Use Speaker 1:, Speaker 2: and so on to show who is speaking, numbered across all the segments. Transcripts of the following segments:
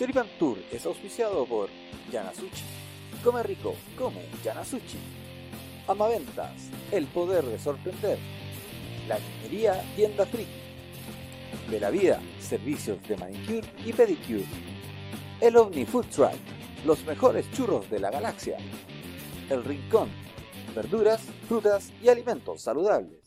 Speaker 1: Choripan Tour es auspiciado por Yanasuchi. Come rico, come Yanasuchi. Amaventas, el poder de sorprender. La Niñería Tienda Friki. De la Vida, servicios de manicure y pedicure. El Omni Food Truck, los mejores churros de la galaxia. El Rincón, verduras, frutas y alimentos saludables.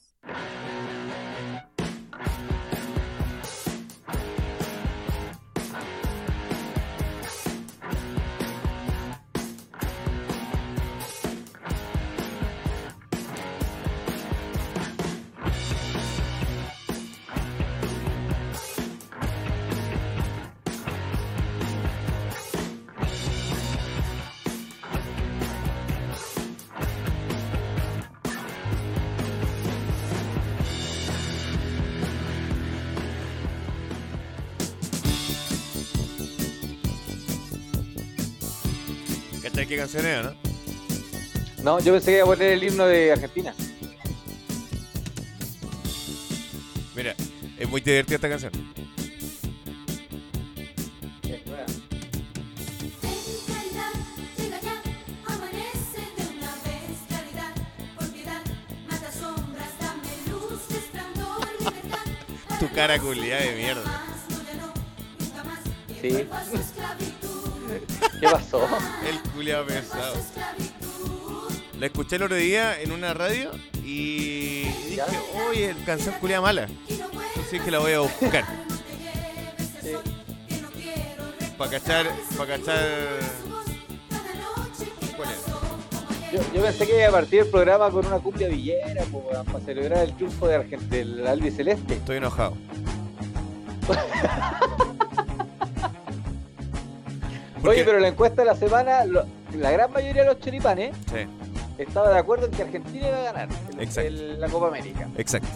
Speaker 2: ¿Cachai qué canción es, no?
Speaker 3: No, yo pensé que iba a poner el himno de Argentina.
Speaker 2: Mira, es muy divertida esta canción. Tu cara culiada de mierda.
Speaker 3: Sí. ¿Qué pasó?
Speaker 2: El culiado pesado. La escuché el otro día en una radio y dije, oye, el canción culiada mala. Así que la voy a buscar. Para cachar, para cachar.
Speaker 3: Yo, yo pensé que iba a partir el programa con una cumbia villera weón, para celebrar el triunfo de Argen- del albiceleste.
Speaker 2: Estoy enojado. Porque-
Speaker 3: Oye, pero la encuesta de la semana, lo- la gran mayoría de los choripanes
Speaker 2: Sí,
Speaker 3: estaba de acuerdo en que Argentina iba a ganar el-
Speaker 2: Exacto.
Speaker 3: el- la Copa América.
Speaker 2: exacto.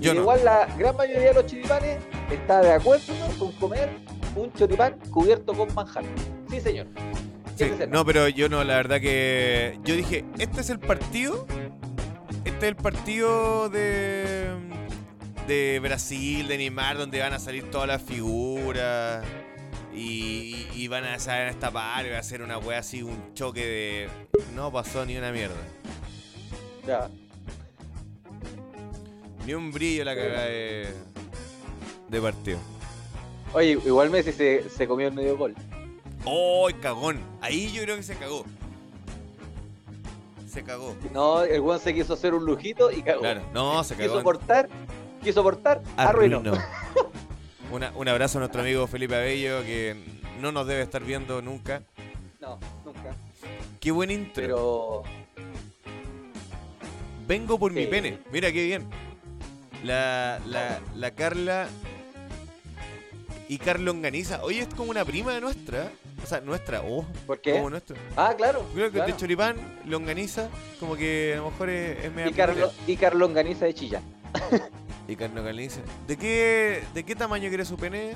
Speaker 3: Y
Speaker 2: Yo no.
Speaker 3: igual la gran mayoría de los choripanes está de acuerdo con comer un choripán cubierto con manjar. Sí, señor.
Speaker 2: Sí, no, pero yo no, la verdad que yo dije, este es el partido, este es el partido de de Brasil, de Neymar, donde van a salir todas las figuras y, y van a saber esta par, va a ser una wea así, un choque de... No pasó ni una mierda.
Speaker 3: Ya.
Speaker 2: Ni un brillo la cagada de, de partido.
Speaker 3: Oye, igual Messi se, se comió el medio gol.
Speaker 2: ¡Oh, cagón! Ahí yo creo que se cagó. Se cagó.
Speaker 3: No, el weón se quiso hacer un lujito y cagó.
Speaker 2: Claro, no, se cagó.
Speaker 3: quiso portar, quiso portar, arruinó.
Speaker 2: Arruinó. Una- un abrazo a nuestro amigo Felipe Abello, que no nos debe estar viendo nunca.
Speaker 3: No, nunca.
Speaker 2: Qué buen intro.
Speaker 3: Pero
Speaker 2: Vengo por mi
Speaker 3: Sí.
Speaker 2: pene. Mira qué bien. La, la, la Carla y Carlos Longaniza. Oye, es como una prima de nuestra. O sea, nuestra. Oh,
Speaker 3: ¿por qué?
Speaker 2: como nuestra.
Speaker 3: Ah, claro.
Speaker 2: Creo que
Speaker 3: claro.
Speaker 2: de Choripán, Longaniza, como que a lo mejor es, es
Speaker 3: Y Carlo, y Carlos Longaniza de Chillán.
Speaker 2: Y Carlos Longaniza. ¿De qué, ¿De qué tamaño quiere su pene?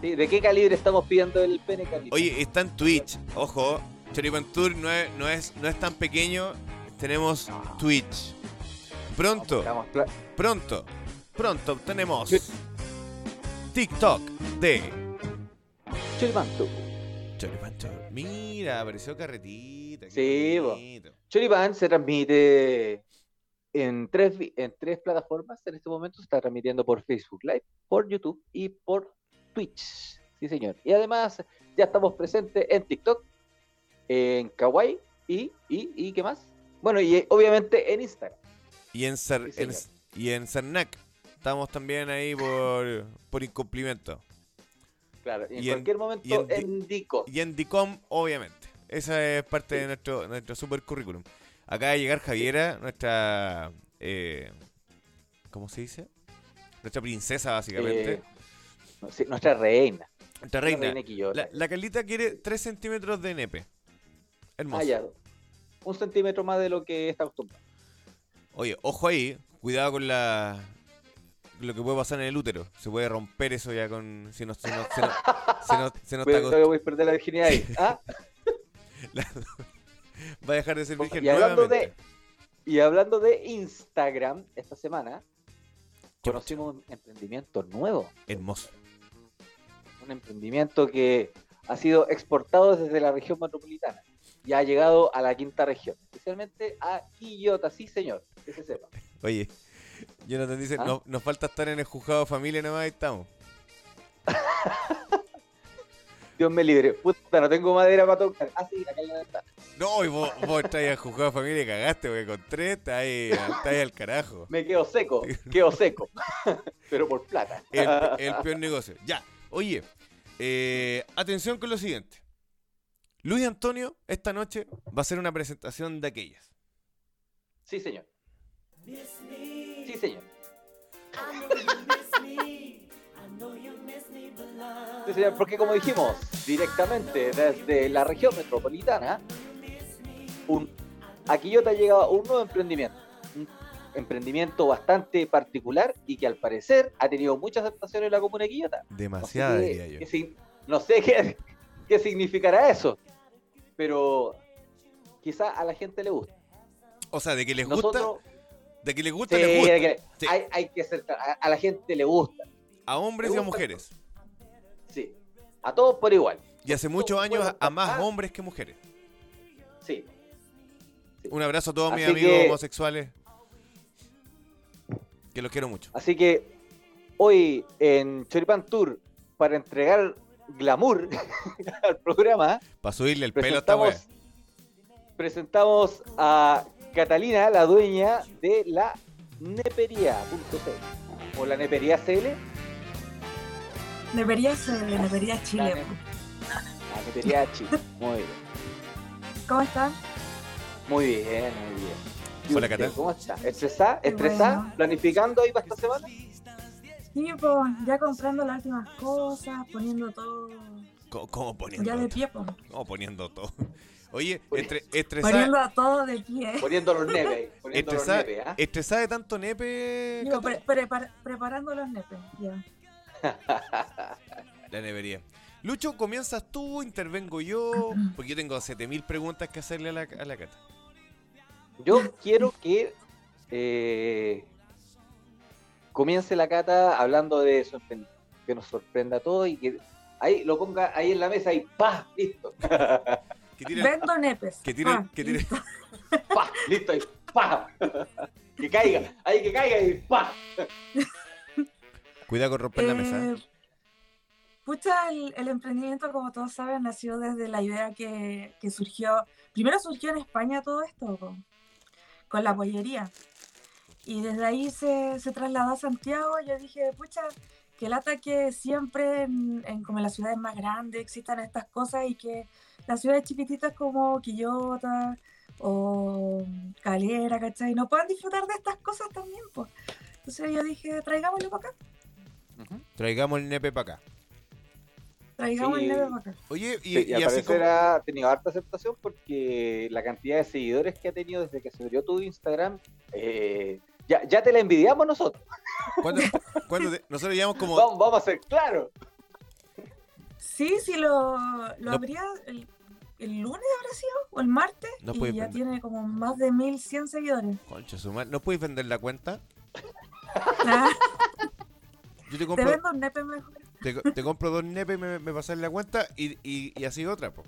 Speaker 3: Sí, ¿De qué calibre estamos pidiendo el pene, Carlito?
Speaker 2: Oye, está en Twitch. Ojo, Choripan Tour no es, no, es, no es tan pequeño. Tenemos Twitch. Pronto, pronto, pronto tenemos. TikTok de. Choripan Tour. Mira, apareció carretita.
Speaker 3: Sí, bo.
Speaker 2: bonito.
Speaker 3: Choripán se transmite en tres, en tres plataformas. En este momento se está transmitiendo por Facebook Live, por YouTube y por Twitch. Sí, señor. Y además ya estamos presentes en TikTok, en Kawaii y, y, y ¿qué más? Bueno, y eh, obviamente en Instagram.
Speaker 2: Y en, Cer-
Speaker 3: Sí,
Speaker 2: en-
Speaker 3: señor.
Speaker 2: y en Cernac. Estamos también ahí por, por incumplimiento.
Speaker 3: Claro, y en
Speaker 2: Y en-
Speaker 3: cualquier momento
Speaker 2: y en
Speaker 3: en,
Speaker 2: Di-
Speaker 3: Dico.
Speaker 2: Y en DICOM, obviamente. Esa es parte
Speaker 3: Sí.
Speaker 2: de nuestro, nuestro super currículum. Acaba de llegar Javiera, nuestra. eh, ¿Cómo se dice? Nuestra princesa, básicamente.
Speaker 3: Eh, sí, nuestra reina.
Speaker 2: nuestra reina. La, la Carlita quiere 3 centímetros de nepe. Hermoso.
Speaker 3: Ah, ya. Un centímetro más de lo que está acostumbrado.
Speaker 2: Oye, ojo ahí. Cuidado con la. Lo que puede pasar en el útero. Se puede romper eso ya con. Si no, si no- si no- si no- si no está
Speaker 3: Cuidado que
Speaker 2: acost-
Speaker 3: voy a perder la virginidad ahí. ¿Ah?
Speaker 2: Va a dejar de ser virgen
Speaker 3: Y hablando de, y hablando de Instagram, esta semana conocimos un emprendimiento nuevo.
Speaker 2: Hermoso.
Speaker 3: un emprendimiento que ha sido exportado desde la región metropolitana y ha llegado a la quinta región, especialmente a Quillota, sí señor, que se sepa.
Speaker 2: Oye, Jonathan dice,
Speaker 3: ¿Ah?
Speaker 2: "No- nos falta estar en el juzgado de familia nomás, ahí estamos.
Speaker 3: Dios me libre, puta, no tengo madera para tocar. Ah, sí, acá ya está.
Speaker 2: No, y vos, vos estás ahí al juzgado de familia y cagaste, porque con tres estás ahí, al carajo.
Speaker 3: Me quedo seco, quedo seco, pero por plata.
Speaker 2: El, el peor negocio. Ya, oye, eh, atención con lo siguiente. Luis Antonio esta noche va a hacer una presentación de aquellas.
Speaker 3: Sí, señor. Sí, señor. Sí, porque como dijimos, directamente desde la región metropolitana, un, a Quillota ha llegado un nuevo emprendimiento. Un emprendimiento bastante particular y que al parecer ha tenido mucha aceptación en la comuna de Quillota. No sé
Speaker 2: Demasiada,
Speaker 3: qué-
Speaker 2: diría yo.
Speaker 3: qué no sé qué, qué significará eso, pero quizá a la gente le gusta.
Speaker 2: O sea, de que les gusta,
Speaker 3: Nosotros,
Speaker 2: de que les gusta,
Speaker 3: sí,
Speaker 2: les gusta.
Speaker 3: de que
Speaker 2: Sí.
Speaker 3: hay, hay que ser, a, a la gente le gusta,
Speaker 2: A hombres y a
Speaker 3: gusta.
Speaker 2: mujeres.
Speaker 3: Sí, a todos por igual,
Speaker 2: Y hace muchos años a, a más hombres que mujeres.
Speaker 3: sí.
Speaker 2: Un abrazo a todos mis amigos
Speaker 3: que-
Speaker 2: homosexuales. Que los quiero mucho.
Speaker 3: Así que hoy en Choripan Tour, para entregar glamour al programa,
Speaker 2: Para subirle el pelo a esta wea.
Speaker 3: presentamos a Catalina, la dueña de la nepería.cl o la nepería CL.
Speaker 4: Nevería Chile, Nevería Chile.
Speaker 3: La, ne- la nepería Chile. Muy bien.
Speaker 4: ¿Cómo están?
Speaker 3: Muy bien, muy bien. ¿Y
Speaker 2: Hola, Catal.
Speaker 3: ¿Cómo está? ¿Estresada? ¿Estresada?
Speaker 4: bueno.
Speaker 3: ¿Planificando ahí para esta semana?
Speaker 4: Sí, pues, ya comprando las últimas cosas, poniendo todo
Speaker 2: ¿Cómo, cómo poniendo
Speaker 4: ya de pie, pues.
Speaker 2: ¿Cómo poniendo todo? Oye, estre- estresada,
Speaker 4: Poniendo todo de pie.
Speaker 3: Poniendo los nepes. Poniendo los
Speaker 2: estresada,
Speaker 3: nepes, ¿ah?
Speaker 2: estresada de tanto nepe.
Speaker 4: Digo,
Speaker 2: Cata?
Speaker 4: pre- prepara- preparando los nepes, ya.
Speaker 2: La nevería. Lucho, comienzas tú, intervengo yo, porque yo tengo 7000 preguntas que hacerle a la, a la Cata.
Speaker 3: Yo quiero que eh, comience la cata hablando de que nos sorprenda a todos y que ahí lo ponga ahí en la mesa y ¡pa! Listo.
Speaker 2: Que tire,
Speaker 4: Vendo nepes.
Speaker 2: que tire,
Speaker 4: Ah,
Speaker 2: que tire-
Speaker 4: listo.
Speaker 3: ¡Pa! Listo y ¡pa! que caiga, ahí que caiga y ¡pa!
Speaker 2: Cuidado con romper la mesa. ¿eh?
Speaker 4: Pucha, el, emprendimiento, como todos saben, nació desde la idea que, surgió. Primero surgió en España todo esto, con la pollería. Y desde ahí se, se trasladó a Santiago. Yo dije, pucha, que lata que siempre en, en como en las ciudades más grandes existan estas cosas y que las ciudades chiquititas como Quillota o Calera, ¿cachai? No puedan disfrutar de estas cosas también, pues. Entonces yo dije, traigámoslo para acá.
Speaker 2: Traigamos el nepe para acá.
Speaker 4: Traigamos
Speaker 3: Sí.
Speaker 4: el neve para acá.
Speaker 2: Oye, y,
Speaker 3: Sí, y
Speaker 2: y
Speaker 3: al
Speaker 2: así
Speaker 3: parecer
Speaker 2: como.
Speaker 3: ha tenido harta aceptación porque la cantidad de seguidores que ha tenido desde que se abrió tu Instagram, eh, ya, ya te la envidiamos nosotros.
Speaker 2: ¿cuándo- cuándo te- nosotros llevamos como.
Speaker 3: Vamos, vamos a ser claros.
Speaker 4: Sí, sí, lo, lo
Speaker 2: No.
Speaker 4: habría el, el lunes habrá sido, o el martes,
Speaker 2: No
Speaker 4: y ya tiene como más de 1100 seguidores.
Speaker 2: Concha su madre, ¿No puedes vender la cuenta? Yo te
Speaker 4: te
Speaker 2: compro,
Speaker 4: vendo un nepe mejor.
Speaker 2: te, te compro dos nepes y me, me pasas la cuenta y, y, y así otra, po.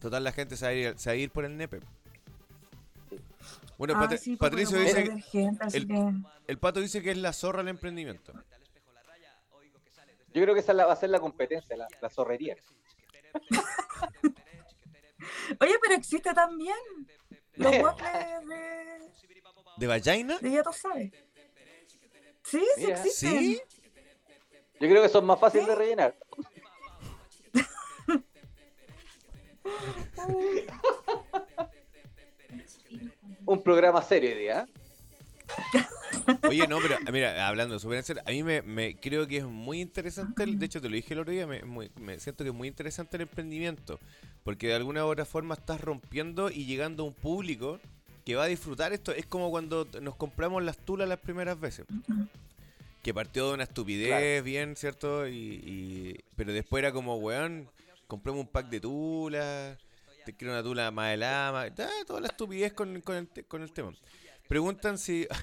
Speaker 2: Total, la gente se va a ir, se va a ir por el nepe. Bueno,
Speaker 4: Ah,
Speaker 2: Patri-
Speaker 4: sí, porque
Speaker 2: Patricio dice que
Speaker 4: gente,
Speaker 2: el-
Speaker 4: que...
Speaker 2: el pato dice que es la zorra el emprendimiento.
Speaker 3: Yo creo que esa la- va a ser la competencia, la, la zorrería.
Speaker 4: Oye, pero existe también los waffles de,
Speaker 2: ¿De vagina?
Speaker 4: de ya tú sabes. Sí, sí
Speaker 3: Mira.
Speaker 4: existen.
Speaker 2: ¿Sí?
Speaker 3: Yo creo que son más fáciles
Speaker 4: Sí.
Speaker 3: de rellenar. Un programa serio día. ¿eh?
Speaker 2: Oye, no, pero mira, hablando en serio, a mí me, me creo que es muy interesante, el- de hecho te lo dije el otro día, me, muy- me siento que es muy interesante el emprendimiento, porque de alguna u otra forma estás rompiendo y llegando a un público que va a disfrutar esto. Es como cuando nos compramos las tulas las primeras veces, que partió de una estupidez,
Speaker 3: Claro.
Speaker 2: bien, ¿cierto? Y, y- pero después era como, weón, compramos un pack de tulas, te quiero una tula más de lama, ah, toda la estupidez con, con el, con el tema. Preguntan si...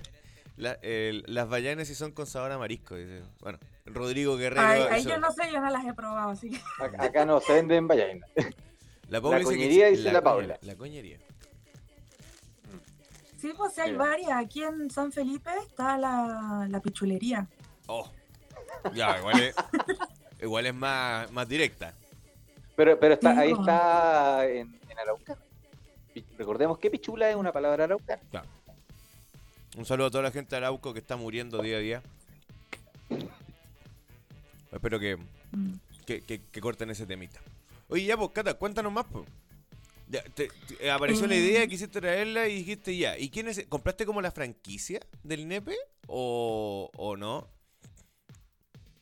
Speaker 2: La- las bayanes sí son con sabor a marisco. dice. Bueno, Rodrigo Guerrero.
Speaker 4: Ahí, ahí yo no sé, yo no las he probado, así que.
Speaker 3: Ac- Acá no se venden vallaina.
Speaker 2: La, Paula
Speaker 3: La
Speaker 2: dice que
Speaker 3: coñería
Speaker 2: sí,
Speaker 3: dice la Paula.
Speaker 2: La coñería.
Speaker 4: Sí, pues hay varias. Aquí en San Felipe está la, la pichulería.
Speaker 2: Oh. Ya, igual es, igual es más, más directa.
Speaker 3: Pero, pero está, ahí está en, en Araucana. Pi- Recordemos que pichula es una palabra araucana.
Speaker 2: Un saludo a toda la gente de Arauco que está muriendo día a día. Espero que,
Speaker 4: Mm.
Speaker 2: que, que- que corten ese temita. Oye, ya, pues, Cata, cuéntanos más, pues. Ya, te- te- apareció la
Speaker 4: Eh.
Speaker 2: idea, quisiste traerla y dijiste ya. ¿Y quién es? ¿Compraste como la franquicia del NEPE o, o no?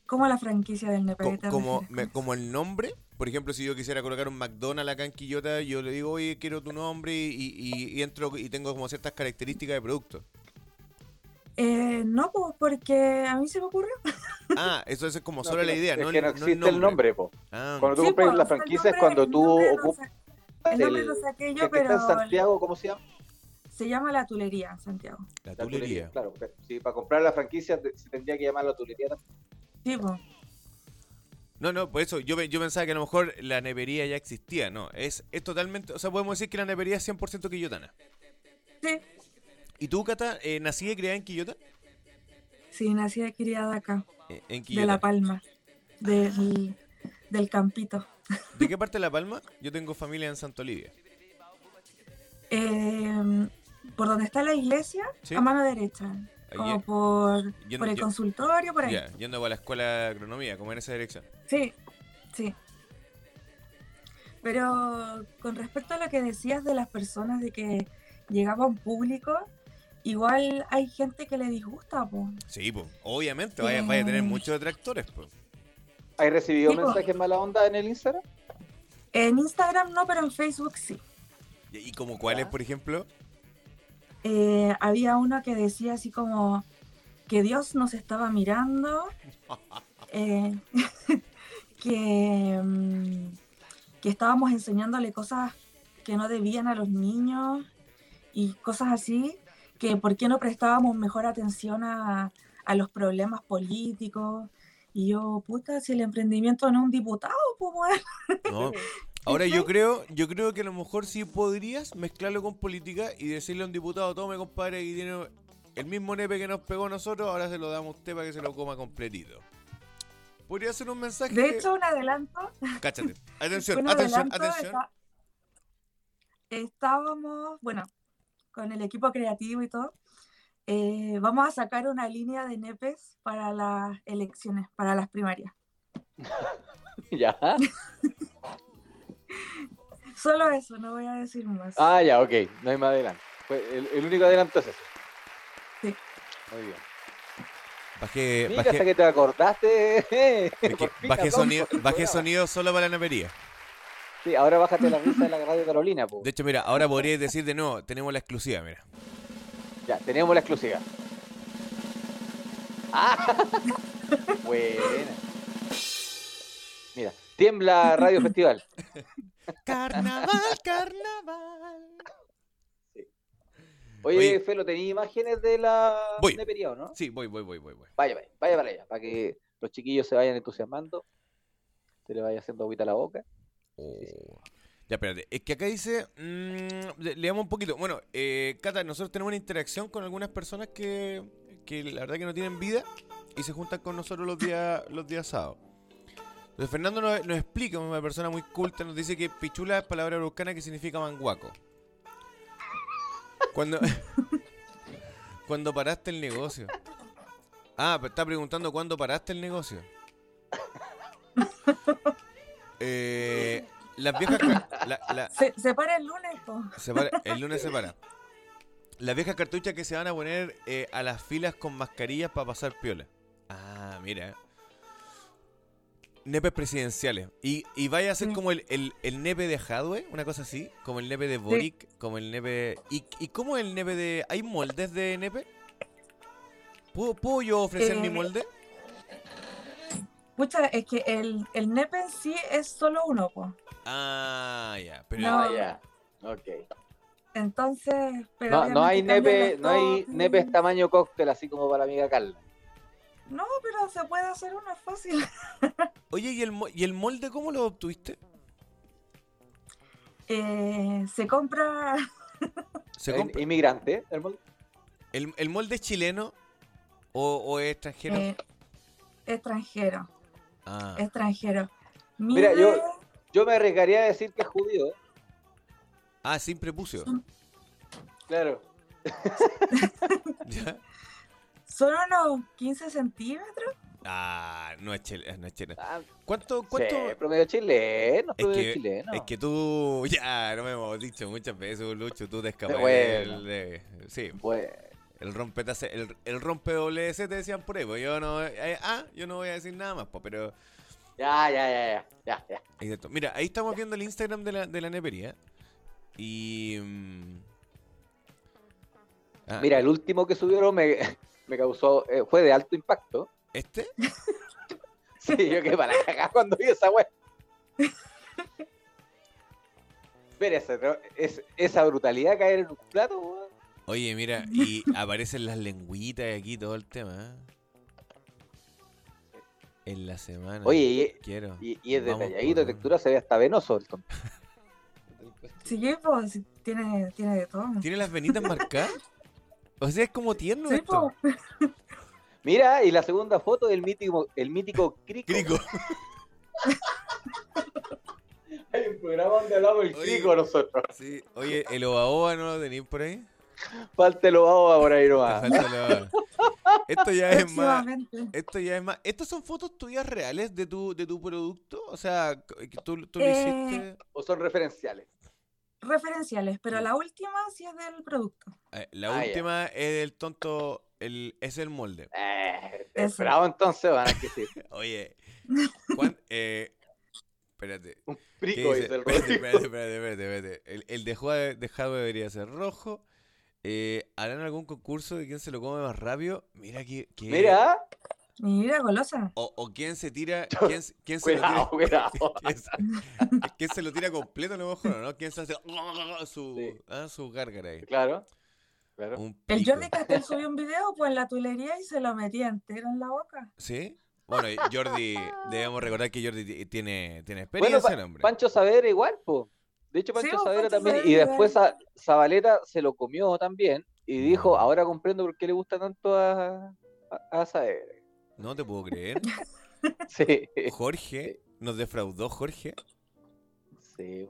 Speaker 4: Como la franquicia del Nepe.
Speaker 2: Co-
Speaker 4: ¿qué te
Speaker 2: como, me- como el nombre. Por ejemplo, si yo quisiera colocar un McDonald's acá en Quillota, yo le digo, oye, quiero tu nombre y, y- y entro y tengo como ciertas características de producto.
Speaker 4: Eh, no, pues porque a mí se me ocurrió.
Speaker 2: Ah, eso es como
Speaker 3: No,
Speaker 2: solo la idea,
Speaker 3: es
Speaker 2: no,
Speaker 3: que
Speaker 2: el-
Speaker 3: no
Speaker 2: no
Speaker 3: existe el nombre, po.
Speaker 2: Ah,
Speaker 3: Cuando tú
Speaker 4: Sí,
Speaker 3: compras la
Speaker 4: el
Speaker 3: franquicia es cuando
Speaker 4: el
Speaker 3: tú ocupas
Speaker 4: El nombre lo saqué yo,
Speaker 3: que está en
Speaker 4: pero
Speaker 3: Santiago, ¿cómo se llama?
Speaker 4: se llama La Tulería, Santiago.
Speaker 2: la
Speaker 3: La
Speaker 2: tulería.
Speaker 3: Claro, pero sí, para comprar la franquicia se tendría que llamar la tulería también.
Speaker 4: Sí, pues.
Speaker 2: No, no, por eso yo, yo pensaba que a lo mejor la nevería ya existía, no, es, es totalmente, o sea, podemos decir que la nevería es 100% quillotana.
Speaker 4: Sí,
Speaker 2: ¿Y tú, Cata, eh, nací y criada en Quillota?
Speaker 4: sí, nací y criada acá,
Speaker 2: Eh, en
Speaker 4: de
Speaker 2: Quillota.
Speaker 4: La Palma, del, del campito.
Speaker 2: ¿De qué parte de La Palma? Yo tengo familia en Santa Olivia.
Speaker 4: Eh, por donde está la iglesia,
Speaker 2: Sí.
Speaker 4: a mano derecha. Como por,
Speaker 2: yendo-
Speaker 4: por el consultorio, por ahí.
Speaker 2: Yendo a la escuela de agronomía, como en esa dirección.
Speaker 4: Sí, sí. Pero con respecto a lo que decías de las personas de que llegaba un público, igual hay gente que le disgusta, pues.
Speaker 2: Sí, pues, obviamente, vaya, vaya a tener
Speaker 4: Eh.
Speaker 2: muchos detractores, pues.
Speaker 3: ¿Has recibido mensajes mala onda en el Instagram?
Speaker 4: En Instagram no, pero en Facebook sí.
Speaker 2: ¿Y como cuáles, por ejemplo?
Speaker 4: Eh, había uno que decía así como que Dios nos estaba mirando, eh, que, mm, que estábamos enseñándole cosas que no debían a los niños y cosas así, que por qué no prestábamos mejor atención a, a los problemas políticos. Y yo, puta, si el emprendimiento no es un diputado, pues bueno.
Speaker 2: No. Ahora yo creo, yo creo que a lo mejor sí podrías mezclarlo con política y decirle a un diputado, tome compadre, que tiene el mismo nepe que nos pegó a nosotros, ahora se lo damos a usted para que se lo coma completito. Podría ser un mensaje.
Speaker 4: De hecho, un adelanto
Speaker 2: cáchate. Atención, atención, atención.
Speaker 4: está- estábamos, bueno, con el equipo creativo y todo. Eh, vamos a sacar una línea de nepes para las elecciones, para las primarias.
Speaker 3: ya.
Speaker 4: Solo eso, no voy a decir más.
Speaker 3: Ah, ya, ok. No hay más adelanto. Fue el, el único adelanto es ese.
Speaker 4: Sí.
Speaker 3: Muy bien.
Speaker 2: Bajé,
Speaker 3: Mica, hasta
Speaker 2: bajé,
Speaker 3: que te acordaste.
Speaker 2: que bajé sonido, bajé sonido solo para la nevería.
Speaker 3: Sí, ahora bájate la risa de la radio Carolina, po.
Speaker 2: De hecho, mira, ahora podríais decir de nuevo, tenemos la exclusiva, mira.
Speaker 3: Ya, tenemos la exclusiva. ¡Ah! Buena. Mira, tiembla Radio Festival.
Speaker 2: Carnaval, carnaval.
Speaker 3: Oye,
Speaker 2: Oye.
Speaker 3: Felo, ¿tenías imágenes de la
Speaker 2: Voy.
Speaker 3: nepería o no?
Speaker 2: Sí, voy, voy, voy, voy, voy.
Speaker 3: Vaya, vaya, vaya para allá, para que los chiquillos se vayan entusiasmando, se le vaya haciendo agüita a la boca.
Speaker 2: Oh. Ya, espérate. Es que acá dice. mm, le- leamos un poquito. Bueno, eh, Cata, nosotros tenemos una interacción con algunas personas que, que la verdad que no tienen vida y se juntan con nosotros los días, los días sábados. Entonces, Fernando nos, nos explica, una persona muy culta, nos dice que pichula es palabra bruscana que significa manguaco. Cuando, cuando paraste el negocio. Ah, pero está preguntando cuándo paraste el negocio. Eh, las viejas. la- la-
Speaker 4: Se, se para el lunes, po.
Speaker 2: se para- el lunes se para. Las viejas cartuchas que se van a poner eh, a las filas con mascarillas para pasar piola. Ah, mira. Nepes presidenciales. Y, y vaya a ser
Speaker 4: Sí.
Speaker 2: como el, el, el nepe de Hadwe, una cosa así. Como el nepe de Boric, como el nepe. ¿Y, ¿Y cómo el nepe de.? ¿Hay moldes de nepe? ¿Puedo, puedo yo ofrecer mi
Speaker 4: Eh,
Speaker 2: molde?
Speaker 4: Pucha, es que el, el nepe en sí es solo uno, po.
Speaker 2: Ah, ya. Pero
Speaker 4: no.
Speaker 3: Ah, ya. Ok.
Speaker 4: Entonces, pero
Speaker 3: No, no hay nepe, no hay nepes tamaño cóctel, así como para la amiga Carla.
Speaker 4: No, pero se puede hacer uno es fácil.
Speaker 2: Oye, ¿y el, mo- ¿y el molde cómo lo obtuviste?
Speaker 4: Eh, se compra.
Speaker 2: ¿Se compra-
Speaker 3: Inmigrante, el molde.
Speaker 2: el, el molde es chileno o, o es extranjero?
Speaker 4: eh, extranjero.
Speaker 2: ah,
Speaker 4: Extranjero.
Speaker 3: Mira, yo- Yo me arriesgaría a decir que es judío. ¿eh?
Speaker 2: ah, sin prepucio.
Speaker 3: Claro.
Speaker 2: ¿Ya?
Speaker 4: Son unos 15 centímetros.
Speaker 2: Ah, no es chileno. No es chileno.
Speaker 3: Ah,
Speaker 2: ¿Cuánto?
Speaker 3: sí,
Speaker 2: cuánto?
Speaker 3: promedio chileno,
Speaker 2: Es
Speaker 3: promedio
Speaker 2: que,
Speaker 3: chileno.
Speaker 2: es que tú, ya, no me hemos dicho muchas veces, Lucho, tú te escapas
Speaker 3: Bueno.
Speaker 2: de- sí,
Speaker 3: Pues,
Speaker 2: el rompe, el, el rompe WC te decían por ahí, pues yo no, eh, ah, yo no voy a decir nada más, pues, pero,
Speaker 3: ya, ya, ya, ya, ya, ya.
Speaker 2: exacto. mira, ahí estamos viendo el Instagram de la, de la nepería, y, mm, ah,
Speaker 3: Mira, el último que subieron me, me causó, eh, fue de alto impacto.
Speaker 2: ¿este?
Speaker 3: Sí, yo que para cagar cuando vi esa web. Espérese, ¿no? es, esa brutalidad caer en un plato, weón.
Speaker 2: Oye, mira, y aparecen las lengüitas y aquí todo el tema, ¿eh? En la semana.
Speaker 3: Oye,
Speaker 2: quiero.
Speaker 3: y, y, y es detalladito,
Speaker 2: por-
Speaker 3: textura, se ve hasta venoso el tonto.
Speaker 4: Sí, pues tiene, tiene de todo.
Speaker 2: ¿Tiene las venitas marcadas? O sea, es como tierno
Speaker 4: Sí,
Speaker 2: esto.
Speaker 4: pues.
Speaker 3: Mira, y la segunda foto del mítico, el mítico Crico.
Speaker 2: Crico.
Speaker 3: Hay un programa donde hablamos del
Speaker 2: Oye.
Speaker 3: Crico nosotros.
Speaker 2: Sí. Oye, ¿el oba no lo tenéis por ahí?
Speaker 3: Falta lo vamos por ahí
Speaker 2: Te
Speaker 3: nomás.
Speaker 2: falta el oba. Esto ya es más. Esto ya es más. ¿Estas son fotos tuyas reales de tu, de tu producto? O sea, tú, tú lo
Speaker 4: Eh,
Speaker 2: hiciste.
Speaker 3: O son referenciales.
Speaker 4: Referenciales, pero la última sí es del producto.
Speaker 2: Eh, la
Speaker 3: Ah,
Speaker 2: última es el tonto. El, es el molde.
Speaker 3: Eh,
Speaker 4: Eso.
Speaker 3: bravo entonces, van a que sí.
Speaker 2: Oye, ¿cuán- eh, espérate.
Speaker 3: Un
Speaker 2: ¿Qué
Speaker 3: frico
Speaker 2: dice?
Speaker 3: dice el
Speaker 2: Espérate, espérate, espérate, espérate, espérate. El, el dejado, dejado debería ser rojo. Eh, ¿Harán algún concurso de quién se lo come más rápido? Mira que. que-
Speaker 3: Mira,
Speaker 4: Mira, golosa.
Speaker 2: O, o quién se tira. ¿Quién, se- quién se lo tira?
Speaker 3: cuidado.
Speaker 2: ¿Quién se, quién se lo tira completo a lo mejor, ¿no? ¿Quién se hace su,
Speaker 3: Sí.
Speaker 2: ah, su gárgara ahí?
Speaker 3: Claro. claro.
Speaker 4: El. Jordi Castel subió un video pues en la tulería y se lo metía entero en la boca.
Speaker 2: ¿Sí? Bueno, Jordi, debemos recordar que Jordi ti- tiene, tiene
Speaker 3: Bueno,
Speaker 2: experiencia,
Speaker 3: Pa-
Speaker 2: hombre.
Speaker 3: Pancho Saavedra igual, po. De hecho,
Speaker 4: Sí,
Speaker 3: Pancho Saavedra
Speaker 4: Pancho
Speaker 3: también. Y después. Sa- Zabaleta se lo comió también. Y dijo,
Speaker 2: Mm.
Speaker 3: ahora comprendo por qué le gusta tanto a, a, a Saavedra.
Speaker 2: No te puedo creer.
Speaker 3: Sí.
Speaker 2: Jorge, nos defraudó Jorge.
Speaker 3: Sí.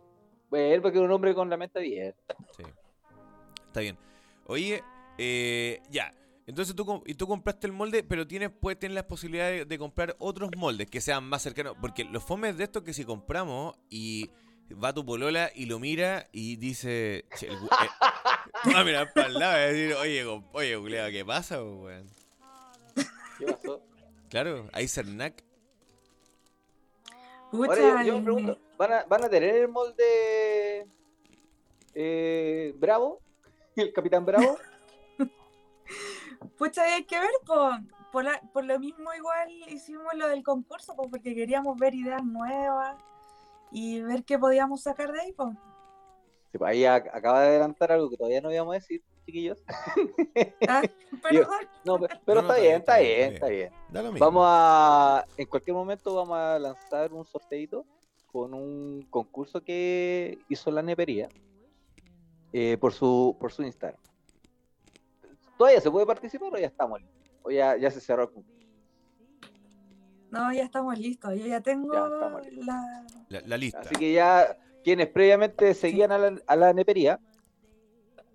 Speaker 3: Bueno, porque es un hombre con la mente abierta.
Speaker 2: Sí. Está bien. Oye, eh, ya. Entonces tú, com- y tú compraste el molde, pero tienes, puedes tener la posibilidad de, de comprar otros moldes que sean más cercanos. Porque los fomes de esto que si compramos y va tu polola y lo mira y dice. "Che, el eh", va a mirar para el lado y va a decir, oye, oye, culiao, ¿qué pasa, weón?
Speaker 3: ¿Qué pasó?
Speaker 2: Claro, hay Cernac.
Speaker 4: Pucha,
Speaker 3: Ahora yo, yo me
Speaker 4: eh,
Speaker 3: pregunto, ¿van a, ¿van a tener el molde eh, Bravo? ¿El Capitán Bravo?
Speaker 4: pucha, hay que ver, po. por, la- por lo mismo igual hicimos lo del concurso, pues, porque queríamos ver ideas nuevas y ver qué podíamos sacar de ahí, pues.
Speaker 3: Sí, pues ahí ac- acaba de adelantar algo que todavía no íbamos a decir, chiquillos.
Speaker 4: Ah,
Speaker 3: Yo-. No, pe- pero
Speaker 2: No, no,
Speaker 3: está, bien, está bien, está bien.
Speaker 2: Da lo mismo.
Speaker 3: Vamos a, en cualquier momento vamos a lanzar un sorteito con un concurso que hizo la nepería eh, por su por su Instagram. ¿Todavía se puede participar o ya estamos? O ya, ya se cerró el concurso?
Speaker 4: No, ya estamos listos. Yo ya tengo
Speaker 3: Ya estamos listos.
Speaker 4: la.
Speaker 2: La, la lista.
Speaker 3: Así que ya quienes previamente seguían a la, a la nepería,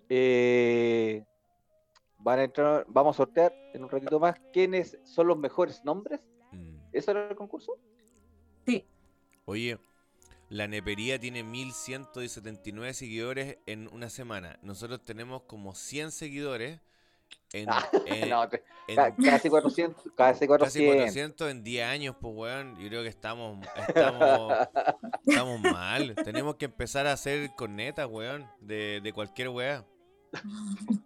Speaker 3: eh, van a entrar, vamos a sortear en un ratito más quiénes son los mejores nombres.
Speaker 2: Mm.
Speaker 3: ¿Eso era el concurso?
Speaker 2: Oye, la nepería tiene 1179 seguidores en una semana. Nosotros tenemos como 100 seguidores en, en-
Speaker 3: no,
Speaker 2: en
Speaker 3: ca- casi 400, casi 400.
Speaker 2: casi 400 en 10 años, pues weón. Yo creo que estamos, estamos, estamos mal. Tenemos que empezar a hacer cornetas, weón, de, de cualquier weá.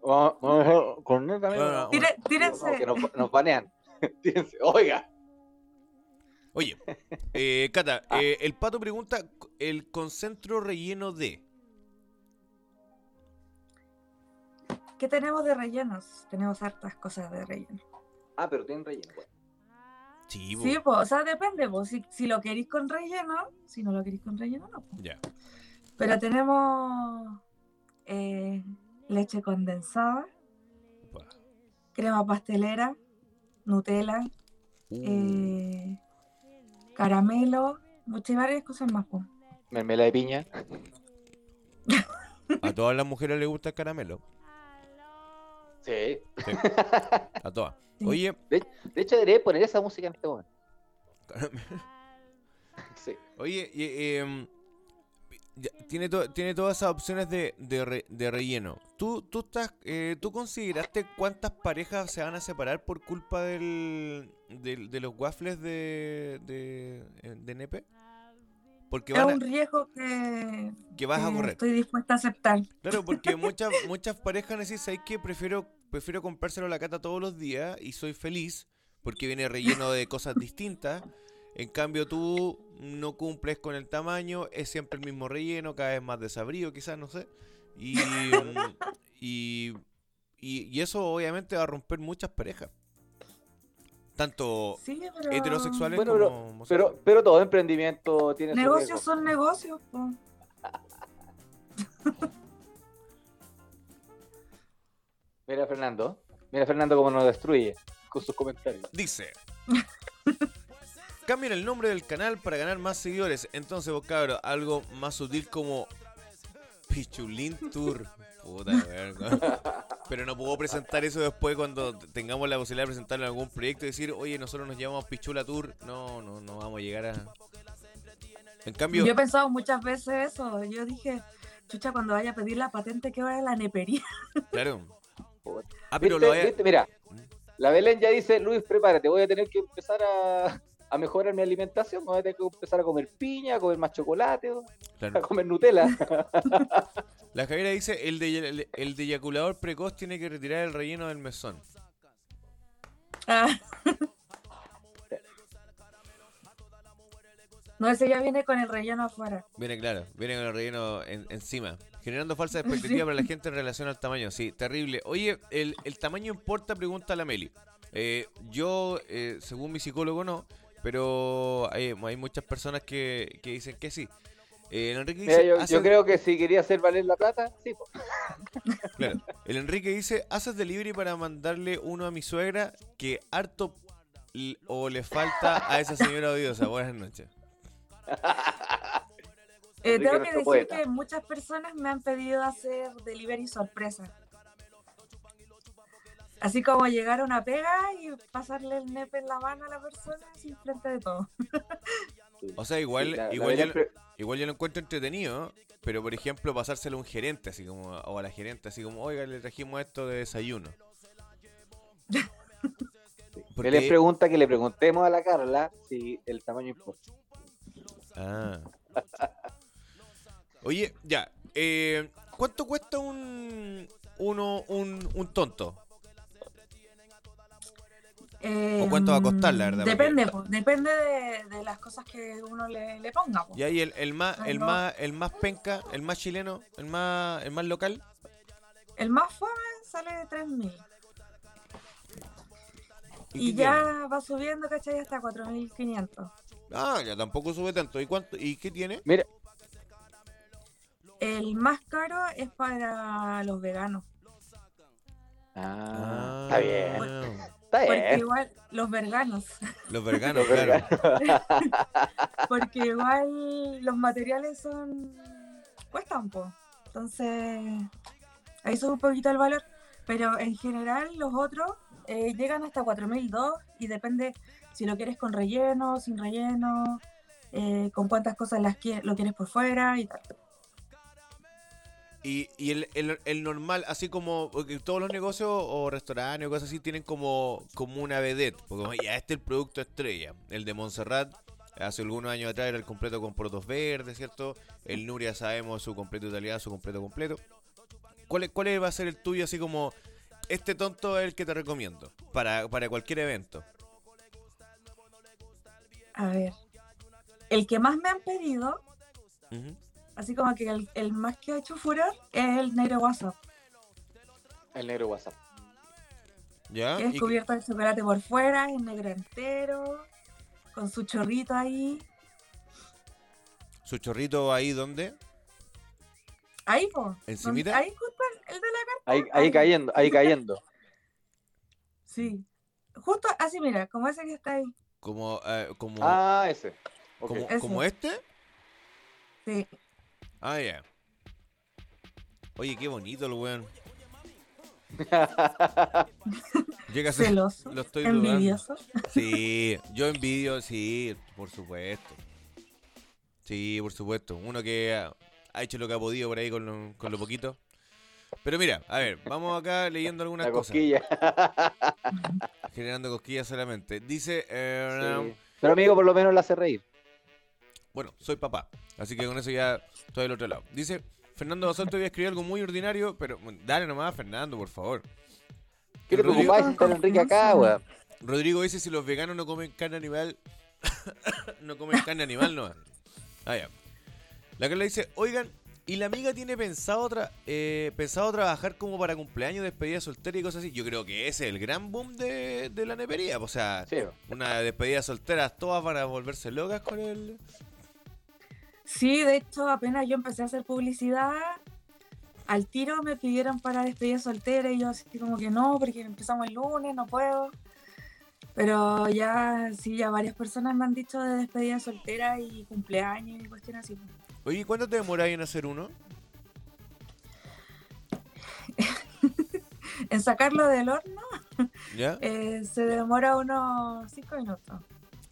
Speaker 3: Vamos- vamos a hacer con neta, amigo.
Speaker 2: No, no,
Speaker 4: Tire-
Speaker 3: No,
Speaker 4: tírense.
Speaker 3: que nos, nos banean. Tírense. Oiga,
Speaker 2: Oye, eh, Cata,
Speaker 3: Ah.
Speaker 2: eh, el pato pregunta, ¿el concentro relleno de?
Speaker 4: ¿Qué tenemos de rellenos? Tenemos hartas cosas de relleno.
Speaker 3: Ah, pero tienen relleno. bueno.
Speaker 2: Sí.
Speaker 4: Sí, pues, o sea, depende, pues, si, si lo queréis con relleno, si no lo queréis con relleno, no. po.
Speaker 2: Ya.
Speaker 4: Pero tenemos eh, leche condensada, crema pastelera, Nutella,
Speaker 2: Uh,
Speaker 4: eh, caramelo, muchas varias cosas más. po.
Speaker 3: Mermelada de piña.
Speaker 2: a todas las mujeres les gusta el caramelo.
Speaker 3: Sí.
Speaker 2: Sí, a todas. Oye,
Speaker 3: De, de hecho, debería poner esa música en este momento. Sí.
Speaker 2: Oye, y, em, tiene, to- tiene todas esas opciones de, de, re- de relleno. ¿Tú, tú, estás, eh, ¿Tú consideraste cuántas parejas se van a separar por culpa del, del- de los waffles de, de, de Nepe? Porque
Speaker 4: Es
Speaker 2: van a-
Speaker 4: un riesgo que,
Speaker 2: que vas a correr.
Speaker 4: estoy dispuesta a aceptar.
Speaker 2: Claro, porque muchas muchas parejas decís, ¿sabes qué? Prefiero, prefiero comprárselo a la cata todos los días y soy feliz porque viene relleno de cosas distintas. En cambio tú no cumples con el tamaño, es siempre el mismo relleno, cada vez más desabrido quizás, no sé. Y, mm, y, y, y eso obviamente va a romper muchas parejas. Tanto
Speaker 4: Sí, pero
Speaker 2: heterosexuales
Speaker 3: Bueno,
Speaker 2: como
Speaker 3: pero,
Speaker 2: homosexuales.
Speaker 3: pero, pero todo emprendimiento tiene su
Speaker 4: negocios son negocios. po.
Speaker 3: Mira Fernando. Mira Fernando cómo nos destruye con sus comentarios.
Speaker 2: Dice. Cambien el nombre del canal para ganar más seguidores. Entonces, vos cabro, algo más sutil como Pichulín Tour. Puta verga. Pero no puedo presentar eso después cuando tengamos la posibilidad de presentarlo en algún proyecto y decir, oye, nosotros nos llamamos Pichula Tour. No, no, no vamos a llegar a. En cambio,
Speaker 4: Yo he pensado muchas veces eso. Yo dije, chucha, cuando vaya a pedir la patente, que vaya a la nepería.
Speaker 2: claro. Ah, pero
Speaker 3: ¿Viste?
Speaker 2: lo vaya.
Speaker 3: ¿Viste? Mira, la Belén ya dice, Luis, prepárate, voy a tener que empezar a, a mejorar mi alimentación, voy a tener que empezar a comer piña, a comer más chocolate, a comer Nutella.
Speaker 2: La Javiera dice, el, de, el, el de eyaculador precoz tiene que retirar el relleno del mesón.
Speaker 4: Ah. No, ese ya viene con el relleno afuera.
Speaker 2: Viene claro, viene con el relleno en- encima. Generando falsa expectativa para la gente en relación al tamaño. Sí, terrible. Oye, ¿el, el tamaño importa? Pregunta la Meli. Eh, yo, eh, según mi psicólogo, no. Pero hay, hay muchas personas que, que dicen que sí. Eh, el Enrique dice,
Speaker 3: Mira, yo,
Speaker 2: "Haces-
Speaker 3: yo creo que si quería hacer valer la plata, sí.
Speaker 2: claro. El Enrique dice, haces delivery para mandarle uno a mi suegra que harto o le falta a esa señora odiosa. Buenas noches.
Speaker 4: Eh, tengo que decir
Speaker 3: poeta.
Speaker 4: que muchas personas me han pedido hacer delivery sorpresa. Así como llegar a una pega y pasarle el nepe en la mano a la persona sin frente de todo.
Speaker 2: O sea, igual,
Speaker 3: Sí, la- la
Speaker 2: igual, ya,
Speaker 3: pre-
Speaker 2: igual lo encuentro entretenido, pero por ejemplo pasárselo a un gerente, así como, o a la gerente, así como, oiga, le trajimos esto de desayuno. Porque-
Speaker 3: Belén pregunta que le preguntemos a la Carla si el tamaño importa.
Speaker 2: Ah. Oye, ya, eh, ¿cuánto cuesta un, uno, un, un tonto? ¿O cuánto va a costar, la verdad?
Speaker 4: Depende, po, depende de, de las cosas que uno le, le ponga. po.
Speaker 2: Y ahí el, el más, el más, el más penca, el más chileno, el más, el más local.
Speaker 4: El más fome sale de 3000.
Speaker 2: ¿Y
Speaker 4: Y,
Speaker 2: tiene?
Speaker 4: ya va subiendo, ¿cachai? Hasta 4500.
Speaker 2: Ah, ya tampoco sube tanto. ¿Y cuánto? ¿Y qué tiene?
Speaker 3: Mira,
Speaker 4: El más caro es para los veganos.
Speaker 3: Ah, está bien. Está
Speaker 4: Porque
Speaker 3: bien.
Speaker 4: igual, los veganos.
Speaker 2: Los veganos,
Speaker 3: Los
Speaker 2: claro.
Speaker 4: Porque igual los materiales son. cuestan, po. Entonces, ahí sube un poquito el valor. Pero en general, los otros eh, llegan hasta 4002 y depende si lo quieres con relleno, sin relleno, eh, con cuántas cosas las lo quieres por fuera y tal.
Speaker 2: Y, y el, el, el normal, así como porque todos los negocios o restaurantes o cosas así tienen como, como una vedette. Porque ya este es el producto estrella. El de Montserrat, hace algunos años atrás era el completo con protos verdes, ¿cierto? El Nuria sabemos su completo italiano, su completo completo. ¿Cuál, ¿Cuál va a ser el tuyo así como, este tonto es el que te recomiendo para, para cualquier evento?
Speaker 4: A ver. El que más me han pedido,
Speaker 2: Ujú.
Speaker 4: Así como que el, el más que ha hecho furor, es el negro WhatsApp.
Speaker 3: El negro WhatsApp.
Speaker 2: ¿Ya?
Speaker 4: Que es
Speaker 2: ¿Y qué-
Speaker 4: cubierto de chocolate por fuera, es negro entero, con su chorrito ahí.
Speaker 2: ¿Su chorrito ahí dónde?
Speaker 4: Ahí, po.
Speaker 2: ¿Encimita?
Speaker 4: Ahí justo el, el de la carta.
Speaker 3: Ahí, ahí cayendo, ahí cayendo.
Speaker 4: Sí. Justo así, mira, como ese que está ahí.
Speaker 2: Como, eh, como,
Speaker 3: Ah, ese.
Speaker 2: Como,
Speaker 4: Ese.
Speaker 2: como este.
Speaker 4: Sí.
Speaker 2: Ah, ya. Oye, qué bonito el weón. Llega a ser-
Speaker 4: Celoso.
Speaker 2: Lo estoy dudando.
Speaker 4: envidioso.
Speaker 2: Sí, yo envidio, sí, por supuesto. Sí, por supuesto. Uno que ha, ha hecho lo que ha podido por ahí con lo, con lo poquito. Pero mira, a ver, vamos acá leyendo algunas
Speaker 3: La
Speaker 2: cosas.
Speaker 3: cosquilla.
Speaker 2: Generando cosquillas solamente. Dice, eh,
Speaker 3: Sí. Pero amigo, por lo menos la hace reír.
Speaker 2: bueno, soy papá. Así que con eso ya estoy del otro lado. Dice, Fernando Basalto voy a escribir algo muy ordinario, pero dale nomás, Fernando, por favor.
Speaker 3: ¿Qué te
Speaker 2: Rodrigo-
Speaker 3: preocupáis si está el Enrique acá, weón?
Speaker 2: Rodrigo dice si los veganos no comen carne animal, no comen carne animal, no. Ah, ya. La Carla dice, oigan, ¿y la amiga tiene pensado tra- eh, pensado trabajar como para cumpleaños, despedida soltera y cosas así? Yo creo que ese es el gran boom de, de la nepería. O sea,
Speaker 3: Sí,
Speaker 2: una despedida soltera, todas van a volverse locas con el...
Speaker 4: Sí, de hecho, apenas yo empecé a hacer publicidad, al tiro me pidieron para despedida soltera y yo así como que no, porque empezamos el lunes, no puedo. Pero ya, sí, ya varias personas me han dicho de despedida soltera y cumpleaños y cuestiones así.
Speaker 2: Oye, ¿cuánto te demoráis en hacer uno?
Speaker 4: En sacarlo del horno
Speaker 2: ¿Ya?
Speaker 4: eh, se demora unos 5 minutos.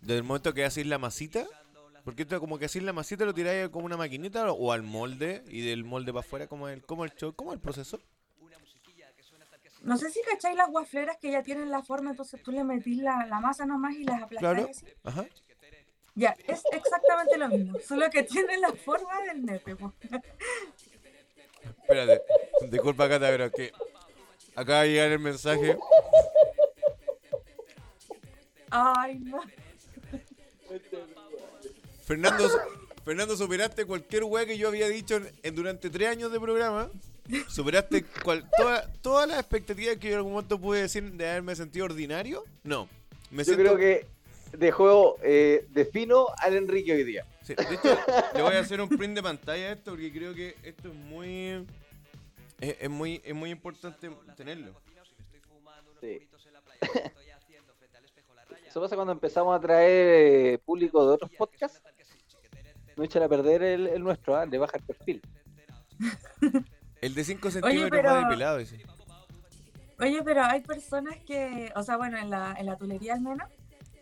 Speaker 2: Desde el momento que hacéis la masita, porque esto como que hacéis la masita lo tiráis como una maquinita o al molde y del molde para afuera, como el, como el show, como el proceso.
Speaker 4: No sé si cacháis las guafleras que ya tienen la forma, entonces tú le metís la, la masa nomás y las aplastáis
Speaker 2: Claro.
Speaker 4: así.
Speaker 2: Ajá.
Speaker 4: Ya, es exactamente lo mismo, solo que tiene la forma del nepe. po.
Speaker 2: Espérate, disculpa Cata, pero que acaba de llegar el mensaje.
Speaker 4: Ay, no.
Speaker 2: Fernando, Fernando, superaste cualquier weá que yo había dicho en, en- durante tres años de programa. Superaste cual- toda- todas las expectativas que yo en algún momento pude decir de haberme sentido ordinario. No, me
Speaker 3: Yo
Speaker 2: siento...
Speaker 3: creo que dejó eh, de fino al Enrique hoy día.
Speaker 2: Sí, de hecho, le voy a hacer un print de pantalla a esto porque creo que esto es muy... Es, es muy, es muy importante tenerlo.
Speaker 3: Sí. Eso pasa cuando empezamos a traer eh, público de otros podcasts. No echan a perder el, el nuestro, ¿ah? le baja el perfil.
Speaker 2: El de 5 centímetros
Speaker 4: pero-
Speaker 2: más depilado, dice.
Speaker 4: Oye, pero hay personas que, o sea, bueno, en la, en la tulería al menos,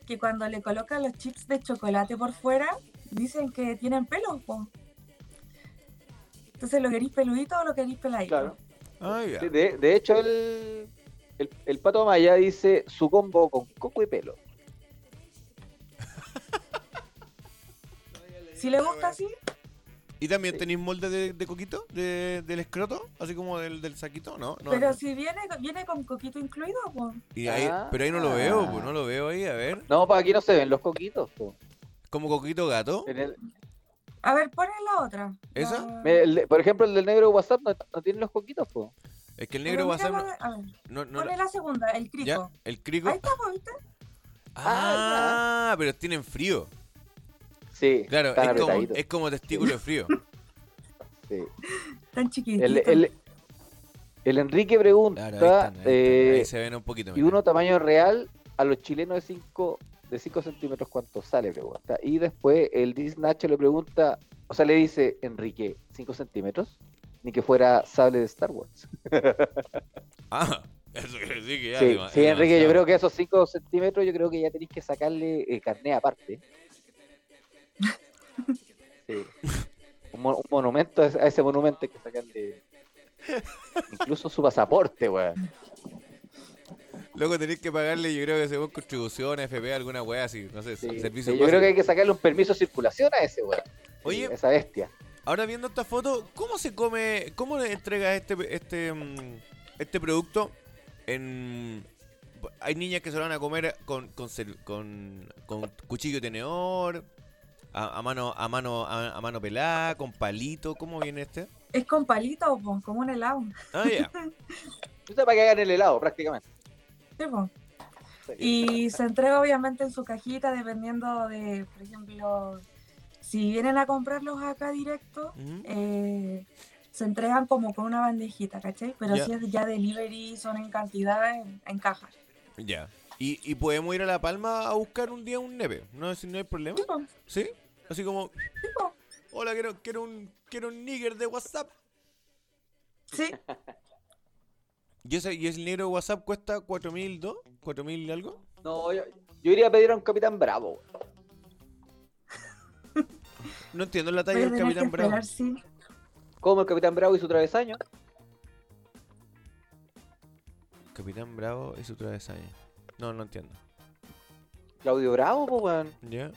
Speaker 4: que cuando le colocan los chips de chocolate por fuera, dicen que tienen pelos, po. Entonces, ¿lo queréis peludito o lo queréis peladito?
Speaker 3: Claro.
Speaker 2: Ah,
Speaker 3: de, de hecho, el, el, el pato Maya dice su combo con coco y pelo.
Speaker 4: Si le gusta así,
Speaker 2: ¿Y también tenéis molde de, de coquito? De, ¿Del escroto? Así como del, del saquito, ¿no? no
Speaker 4: pero
Speaker 2: no.
Speaker 4: si viene, viene con coquito incluido, pues.
Speaker 2: Y ahí-
Speaker 3: Ah.
Speaker 2: pero ahí no lo veo, pues no lo veo ahí, a ver.
Speaker 3: No, para aquí no se ven los coquitos. po.
Speaker 2: Como coquito gato.
Speaker 3: El-
Speaker 4: A ver, ponen la otra.
Speaker 2: ¿Esa?
Speaker 4: La-
Speaker 3: el por ejemplo, el del negro WhatsApp no, no tiene los coquitos. Po.
Speaker 2: Es que el negro va a ser.
Speaker 4: mírala, a ver,
Speaker 2: No, no,
Speaker 4: Pone la segunda, el crico.
Speaker 2: ya, el crico.
Speaker 4: Ahí está, pues, ¿viste?
Speaker 2: Ah, pero tienen frío.
Speaker 3: Sí,
Speaker 2: Claro, es como, es como testículo de frío.
Speaker 3: sí.
Speaker 4: Tan chiquititos.
Speaker 3: el, el, el Enrique pregunta,
Speaker 2: Claro, ahí, están, ahí, están.
Speaker 3: eh,
Speaker 2: Ahí se ven un poquito.
Speaker 3: y uno tamaño real a los chilenos de 5 de 5 centímetros cuánto sale, pregunta. Y después el Dis Nacho le pregunta, o sea, le dice, Enrique, 5 centímetros, ni que fuera sable de Star Wars.
Speaker 2: Ah, eso quiere decir que ya.
Speaker 3: sí, Enrique, yo creo que esos 5 centímetros yo creo que ya tenéis que sacarle eh, carné aparte. Sí. Un, mo- un monumento, a ese- monumento hay que sacarle incluso su pasaporte, weón.
Speaker 2: Luego tenéis que pagarle, yo creo que según contribución, FP, alguna wea así, no sé,
Speaker 3: Sí,
Speaker 2: servicio
Speaker 3: sí, yo creo
Speaker 2: básico.
Speaker 3: que hay que sacarle un permiso de circulación a ese weón. Sí,
Speaker 2: Oye.
Speaker 3: esa bestia.
Speaker 2: Ahora viendo esta foto, ¿cómo se come, cómo le entrega este este mm, este producto en hay niñas que se lo van a comer con con, con, con cuchillo y tenedor, a, a mano a mano a, a mano pelada, con palito, ¿cómo viene este?
Speaker 4: Es con palito, po, como un helado.
Speaker 2: Ah, ya.
Speaker 3: Esto es para que hagan el helado, prácticamente.
Speaker 4: Sí, po. Y se entrega obviamente en su cajita dependiendo de, por ejemplo, si vienen a comprarlos acá directo, eh, se entregan como con una bandejita, ¿cachai? Pero si es ya delivery, son en cantidad, en, en cajas.
Speaker 2: Ya. Y, y podemos ir a La Palma a buscar un día un nepe. No, si no hay problema.
Speaker 4: ¿Sí?
Speaker 2: Así como, hola, quiero, quiero un quiero un nigger de WhatsApp.
Speaker 4: Sí,
Speaker 2: ¿Y, ese, y el negro de WhatsApp cuesta 4.002? ¿4.000 y algo?
Speaker 3: No, yo, yo iría a pedir a un capitán bravo.
Speaker 2: No entiendo la talla del Capitán Bravo.
Speaker 4: esperar, sí.
Speaker 3: Como el capitán bravo y su travesaño.
Speaker 2: Capitán Bravo y su travesaña. No, no entiendo.
Speaker 3: Claudio Bravo, pues, weón.
Speaker 2: ¿Ya?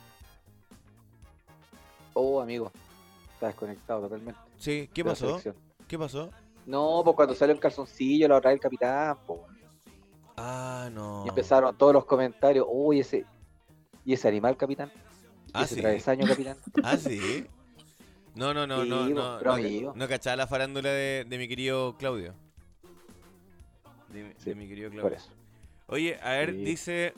Speaker 3: Oh, amigo. Está desconectado totalmente.
Speaker 2: Sí, ¿qué pasó? ¿Qué pasó?
Speaker 3: No, pues cuando salió en calzoncillo la otra vez el capitán, pues.
Speaker 2: Ah, no.
Speaker 3: Y empezaron todos los comentarios. Uy, ese. ¿Y ese animal, capitán? ¿Y
Speaker 2: Ah,
Speaker 3: ese
Speaker 2: sí.
Speaker 3: travesaño, capitán?
Speaker 2: Ah, sí. No, no, no,
Speaker 3: Sí,
Speaker 2: no,
Speaker 3: pues,
Speaker 2: no. no, no cachaba la farándula de, de mi querido Claudio. De, mi-
Speaker 3: Sí,
Speaker 2: de mi querido
Speaker 3: Por
Speaker 2: Claudio.
Speaker 3: eso.
Speaker 2: Oye, a ver,
Speaker 3: Sí.
Speaker 2: dice.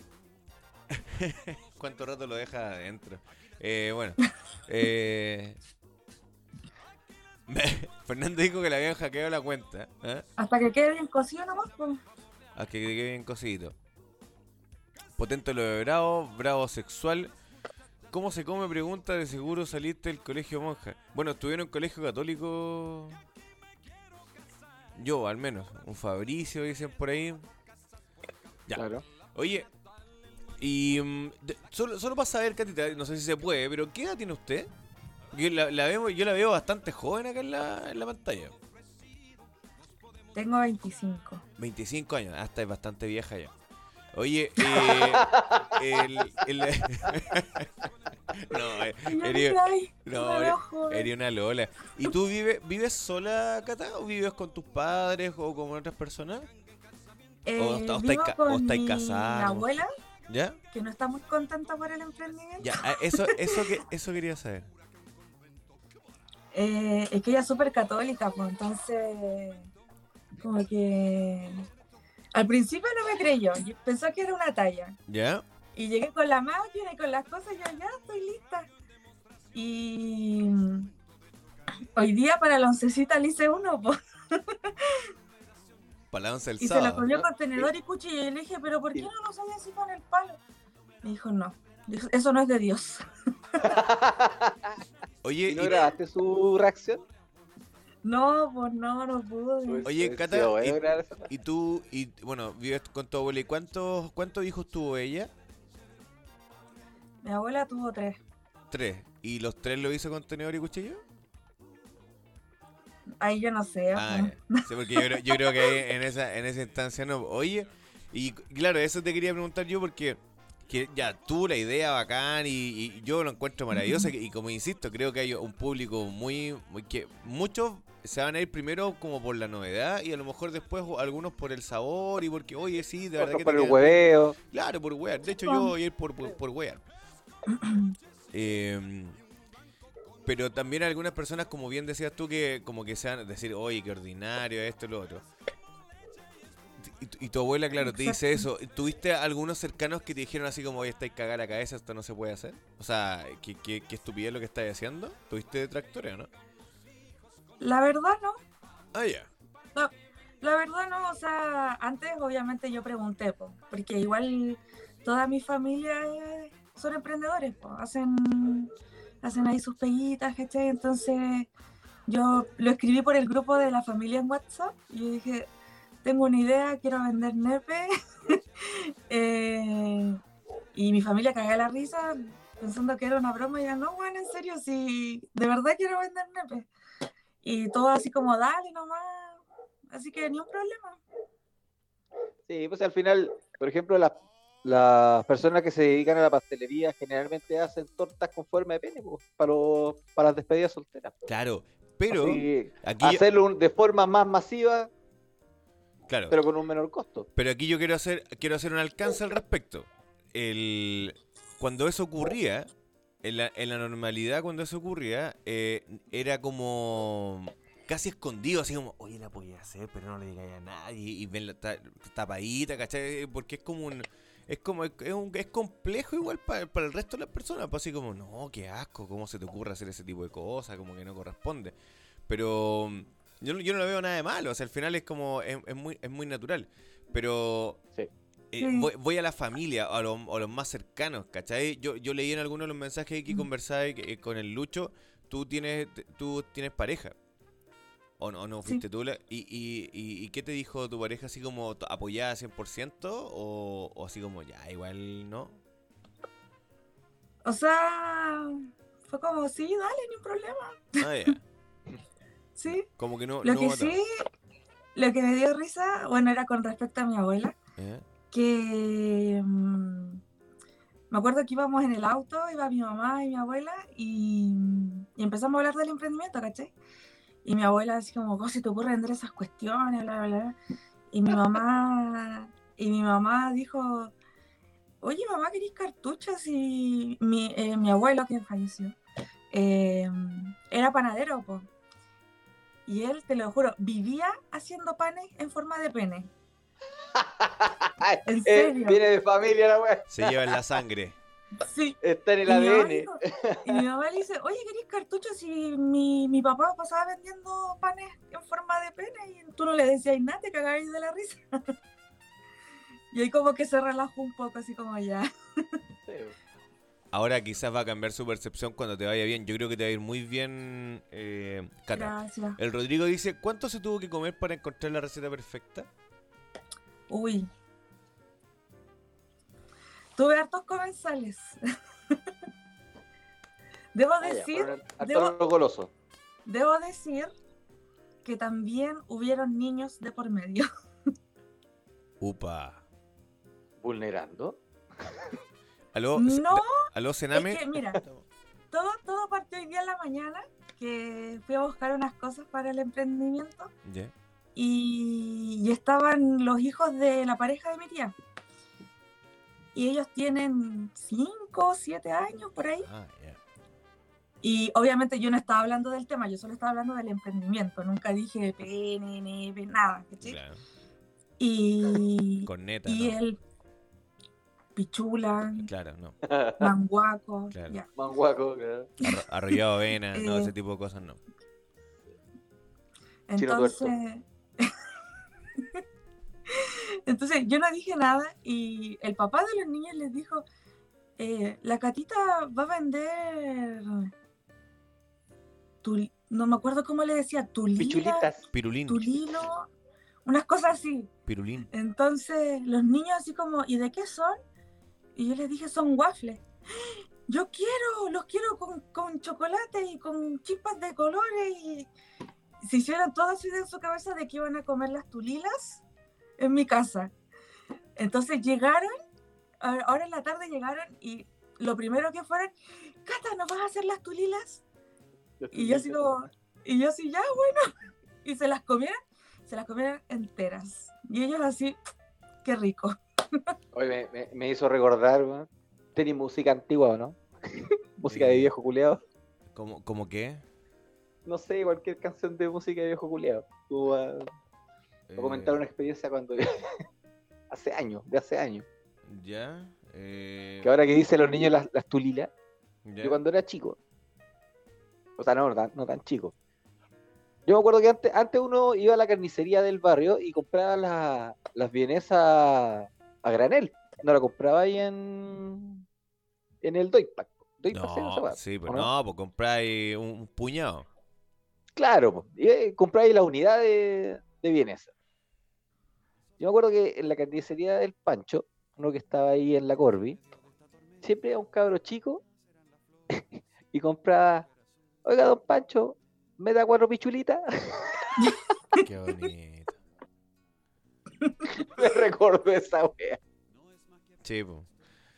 Speaker 2: ¿Cuánto rato lo deja adentro? Eh, bueno. eh, Fernando dijo que le habían hackeado la cuenta. ¿eh?
Speaker 4: Hasta que quede bien cocido nomás, pues.
Speaker 2: A que quede bien cosidito. Potente lo de Bravo, Bravo sexual. ¿Cómo se come? Pregunta, de seguro saliste del colegio monja. Bueno, estuvieron en colegio católico. Yo, al menos. Un Fabricio, dicen por ahí. Ya.
Speaker 3: Claro.
Speaker 2: Oye, y de- solo, solo para saber, Catita, no sé si se puede, pero ¿qué edad tiene usted? Yo la, la veo, yo la veo bastante joven acá en la, en la pantalla.
Speaker 4: Tengo 25.
Speaker 2: 25 años, hasta es bastante vieja ya. Oye, eh, el, el- no, eh, eres, no, eres- una Lola. ¿Y tú vives, vives sola, Cata? ¿O vives con tus padres o con otras personas?
Speaker 4: Eh,
Speaker 2: o está- o estáis o
Speaker 4: con
Speaker 2: estáis
Speaker 4: mi abuela,
Speaker 2: ¿Ya?
Speaker 4: que no está muy contenta por el emprendimiento.
Speaker 2: Ya, ah, eso, eso, que, eso quería saber.
Speaker 4: Eh, es que ella es súper católica, pues entonces, como que al principio no me creyó, pensó que era una talla.
Speaker 2: ¿Ya?
Speaker 4: Y llegué con la máquina y con las cosas, y yo ya estoy lista. Y hoy día para la oncecita le hice uno, pues,
Speaker 2: Para la once el
Speaker 4: y se
Speaker 2: sábado.
Speaker 4: comió
Speaker 3: ¿no?
Speaker 4: con tenedor y cuchillo. Y le dije, ¿pero por qué no lo sabía así con el palo? Me dijo, no, Dijo, eso no es de Dios.
Speaker 2: Oye,
Speaker 3: ¿Y no
Speaker 2: y-
Speaker 3: grabaste su reacción?
Speaker 4: No, pues no, no pude.
Speaker 3: Pues,
Speaker 2: Oye, Cata,
Speaker 3: sí,
Speaker 2: y-
Speaker 3: grabar esa-
Speaker 2: Y tú, y bueno, vives con tu abuela. ¿Y cuántos, cuántos hijos tuvo ella?
Speaker 4: Mi abuela tuvo tres.
Speaker 2: Tres. ¿Y los tres lo hizo con tenedor y cuchillo?
Speaker 4: Ahí yo no sé.
Speaker 2: Ah, sí, porque yo creo, yo creo que ahí en esa, en esa instancia no. Oye, y claro, eso te quería preguntar yo porque que ya tú la idea bacán y, y yo lo encuentro maravilloso y, y como insisto, creo que hay un público muy, muy que muchos se van a ir primero como por la novedad y a lo mejor después algunos por el sabor y porque, oye, sí, de verdad
Speaker 3: Otros
Speaker 2: que
Speaker 3: por el
Speaker 2: queda-
Speaker 3: hueveo.
Speaker 2: Claro, por wear. De hecho, yo voy a ir por, por, por wear. Em, pero también algunas personas, como bien decías tú, que como que sean decir, oye, qué ordinario, esto y lo otro. Y, tu- y tu abuela, claro, te dice eso. ¿Tuviste algunos cercanos que te dijeron así como, oye, estáis cagada la cabeza, esto no se puede hacer? O sea, ¿qué, qué, qué estupidez lo que estáis haciendo? ¿Tuviste detractores o no?
Speaker 4: La verdad no.
Speaker 2: Ah, ya.
Speaker 4: La verdad no, o sea, antes obviamente yo pregunté, po, porque igual toda mi familia son emprendedores, po, hacen, hacen ahí sus peguitas, ¿cachai? Entonces yo lo escribí por el grupo de la familia en WhatsApp y dije, tengo una idea, quiero vender nepe. Eh, y mi familia cagaba la risa pensando que era una broma y yo, no, bueno, en serio, si de verdad quiero vender nepe. Y todo así como, dale nomás. Así que ni un problema.
Speaker 3: Sí, pues al final, por ejemplo, las, las personas que se dedican a la pastelería generalmente hacen tortas con forma de pene, pues, para, los- para las despedidas solteras.
Speaker 2: Claro, pero aquí,
Speaker 3: hacerlo de forma más masiva,
Speaker 2: claro,
Speaker 3: pero con un menor costo.
Speaker 2: Pero aquí yo quiero hacer, quiero hacer un alcance al respecto. El, cuando eso ocurría, en la, en la normalidad cuando eso ocurría, eh, era como casi escondido, así como, oye, la podía hacer, pero no le digáis a nadie. Y ven la ta- tapadita, ¿cachai? Porque es como un. Es como. Es, un- es complejo igual para, para el resto de las personas. Pues así como, no, qué asco, ¿cómo se te ocurre hacer ese tipo de cosas? Como que no corresponde. Pero. mm, Yo, no- yo no lo veo nada de malo. O sea, al final es como. Es, es muy, es muy natural. Pero.
Speaker 3: Sí.
Speaker 2: eh, voy, voy a la familia, a, lo- a los más cercanos, ¿cachai? Yo, yo leí en algunos de los mensajes que
Speaker 4: Mm.
Speaker 2: conversaba que, eh, con el Lucho, tú tienes, tú tienes pareja. ¿O no, no
Speaker 4: Sí.
Speaker 2: fuiste tú? la- y, y, y, qué te dijo tu pareja? ¿Así como apoyada 100% o, o así como ya, igual no?
Speaker 4: O sea, fue como, sí, dale, ni un problema.
Speaker 2: Ah, ya.
Speaker 4: Sí.
Speaker 2: Como que no.
Speaker 4: Lo
Speaker 2: no
Speaker 4: que sí, lo que me dio risa, bueno, era con respecto a mi abuela,
Speaker 2: ¿Eh?
Speaker 4: que mm, me acuerdo que íbamos en el auto, iba mi mamá y mi abuela, y, y empezamos a hablar del emprendimiento, ¿cachai? Y mi abuela así como, ¿cómo se te ocurre vender esas cuestiones? Bla, bla, bla. Y mi mamá, y mi mamá dijo, oye mamá, ¿querés cartuchos? Y mi, eh, mi abuelo que falleció eh, era panadero, po. Y él, te lo juro, vivía haciendo panes en forma de pene. ¿En
Speaker 3: Eh, viene de familia la weá.
Speaker 2: Se lleva en la sangre.
Speaker 4: Sí.
Speaker 3: Está en el
Speaker 4: Y mi, mamá
Speaker 3: ADN.
Speaker 4: dijo- y mi mamá le dice, oye, ¿querés cartuchos? Si mi, mi papá pasaba vendiendo panes en forma de pene y tú no le decías nada, te cagabas de la risa. y ahí como que se relajó un poco, así como ya.
Speaker 3: Sí.
Speaker 2: Ahora quizás va a cambiar su percepción cuando te vaya bien. Yo creo que te va a ir muy bien, eh, Cata.
Speaker 4: Gracias.
Speaker 2: El Rodrigo dice, ¿cuánto se tuvo que comer para encontrar la receta perfecta?
Speaker 4: Uy. Tuve hartos comensales. Debo
Speaker 3: Ah, ya,
Speaker 4: decir, debo- decir que también hubieron niños de por medio.
Speaker 2: Upa.
Speaker 3: Vulnerando.
Speaker 2: ¿Aló?
Speaker 4: No,
Speaker 2: ¿Aló, Sename?
Speaker 4: es que mira, todo, todo partió hoy día en la mañana, que fui a buscar unas cosas para el emprendimiento y, y estaban los hijos de la pareja de mi tía. Y ellos tienen 5 o 7 años por ahí.
Speaker 2: Ah, ya.
Speaker 4: Y obviamente yo no estaba hablando del tema, yo solo estaba hablando del emprendimiento. Nunca dije pene, neve, nada. ¿cachai?
Speaker 2: Claro.
Speaker 4: Y,
Speaker 2: Corneta,
Speaker 4: y
Speaker 2: ¿no?
Speaker 4: el pichula,
Speaker 2: Claro, no.
Speaker 4: manguaco,
Speaker 2: Claro.
Speaker 4: ya.
Speaker 3: Manguaco, claro.
Speaker 2: Arro- arrollado avena, no,
Speaker 4: Eh,
Speaker 2: ese tipo de cosas no.
Speaker 4: Entonces, entonces yo no dije nada y el papá de los niños les dijo, eh, la catita va a vender, tul- no me acuerdo cómo le decía, tulila,
Speaker 3: Pichulitas.
Speaker 2: Pirulín.
Speaker 4: tulilo, unas cosas así.
Speaker 2: Pirulín.
Speaker 4: Entonces los niños así como, ¿y de qué son? Y yo les dije, son waffles. Yo quiero, los quiero con, con chocolate y con chispas de colores. Y se hicieron todo así de su cabeza de que iban a comer las tulilas en mi casa. Entonces llegaron, ahora en la tarde llegaron y lo primero que fueron, Cata, ¿nos vas a hacer las tulilas? Y yo así como, y yo así, ya, bueno. Y se las comieron, se las comieron enteras. Y ellos así, qué rico.
Speaker 3: Oye, me, me- me hizo recordar. Tenía música antigua, ¿o no? música de viejo culeado.
Speaker 2: ¿Cómo, cómo qué?
Speaker 3: No sé, cualquier canción de música de viejo culeado. Tú vas a
Speaker 2: Eh,
Speaker 3: comentar una experiencia cuando. hace años, de hace años.
Speaker 2: Ya. eh,
Speaker 3: Que ahora que dicen los niños las, las tulilas, yo cuando era chico. O sea, no, no tan, no tan chico. Yo me acuerdo que antes, antes uno iba a la carnicería del barrio y compraba la- las vienesas a granel. No la compraba ahí en, en el esa
Speaker 2: No, sí, pues
Speaker 3: ¿o
Speaker 2: no, pues compráis un, un puñado.
Speaker 3: Claro, y eh, compráis la unidad de, de vienesa. Yo me acuerdo que en la carnicería del Pancho, uno que estaba ahí en la Corby, siempre era un cabro chico y compraba, oiga, don Pancho, me da cuatro pichulitas.
Speaker 2: Qué bonito.
Speaker 3: me recuerdo esa wea.
Speaker 2: Sí, pues.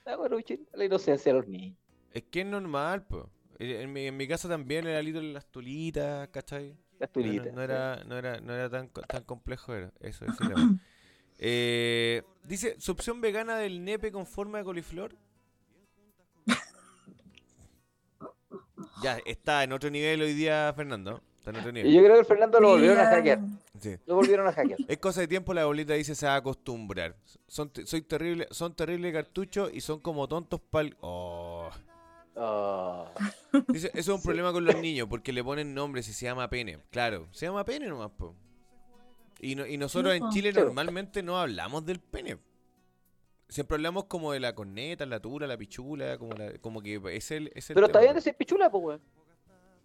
Speaker 3: Cuatro pichulitas, la inocencia de los niños.
Speaker 2: Es que es normal, pues. En mi, en mi casa también era Lito las tulitas, ¿cachai?
Speaker 3: Las
Speaker 2: No,
Speaker 3: tulitas.
Speaker 2: no era, no era, no era tan, tan complejo, era. Eso, eso era. Eh, dice, ¿su opción vegana del nepe con forma de coliflor? Ya, está en otro nivel hoy día, Fernando. Está en otro
Speaker 3: Y
Speaker 2: nivel.
Speaker 3: yo creo que el Fernando lo volvieron a hackear.
Speaker 2: Sí.
Speaker 3: Lo volvieron a hackear.
Speaker 2: Es cosa de tiempo, la bolita dice se va a acostumbrar. Son, te- soy terrible, son terrible cartuchos y son como tontos pal. Oh.
Speaker 3: Oh.
Speaker 2: Dice, eso es un problema con los niños porque le ponen nombres y se llama pene. Claro, se llama pene nomás, po. Y, no- y nosotros en. Chile normalmente no hablamos del pene. Siempre hablamos como de la corneta, la tura, la pichula, como, la- como que es el, es el
Speaker 3: Pero está bien decir pichula, pues, weón.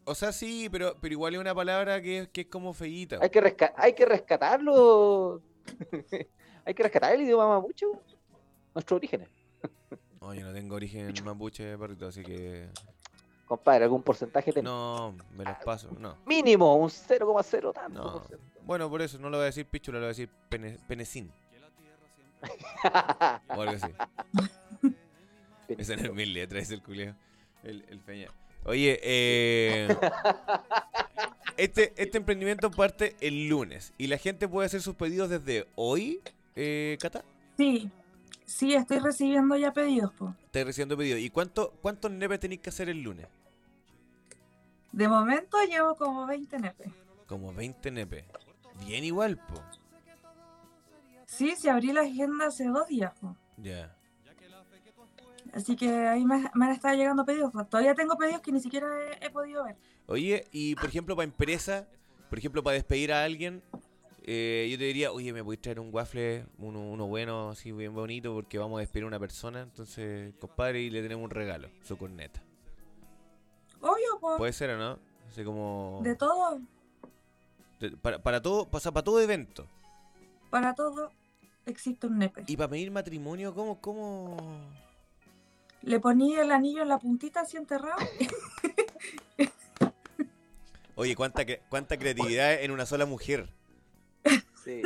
Speaker 2: O sea, sí, pero, pero igual es una palabra que, que es como feíta.
Speaker 3: Hay que, resca- hay que rescatarlo. hay que rescatar el idioma mapuche. Nuestros orígenes.
Speaker 2: No, yo no tengo origen mapuche, perrito, así que...
Speaker 3: Compadre, algún porcentaje tenés.
Speaker 2: No, me los paso, no.
Speaker 3: Mínimo, un 0,0 tanto.
Speaker 2: No. Bueno, por eso no lo voy a decir pichula, lo voy a decir pene, penecín. O algo así. Esa no es mil letras, es el culeo. El, el peña. Oye, eh, este, este emprendimiento parte el lunes y la gente puede hacer sus pedidos desde hoy, eh, Cata.
Speaker 4: Sí, sí, estoy recibiendo ya pedidos, po.
Speaker 2: Estoy recibiendo pedidos. ¿Y cuánto, cuántos nepes tenéis que hacer el lunes?
Speaker 4: De momento llevo como 20 nepes.
Speaker 2: Como 20 nepes. Bien igual, po.
Speaker 4: Sí, sí, abrí la agenda hace dos días, po.
Speaker 2: Ya.
Speaker 4: Así que ahí me, me han estado llegando pedidos. Todavía tengo pedidos que ni siquiera he, he podido ver.
Speaker 2: Oye, y por ejemplo, para empresa, por ejemplo, para despedir a alguien, eh, yo te diría, oye, ¿me podéis traer un waffle, uno, uno bueno, así bien bonito, porque vamos a despedir a una persona? Entonces, compadre, y le tenemos un regalo, su corneta.
Speaker 4: Obvio, po.
Speaker 2: ¿Puede ser o no? Así como...
Speaker 4: De todo,
Speaker 2: para, para todo, pasa para todo evento.
Speaker 4: para todo, existe un nepe.
Speaker 2: Y para pedir matrimonio, ¿cómo, cómo?
Speaker 4: Le ponía el anillo en la puntita así enterrado.
Speaker 2: Oye, cuánta, cre- cuánta creatividad en una sola mujer.
Speaker 3: Sí.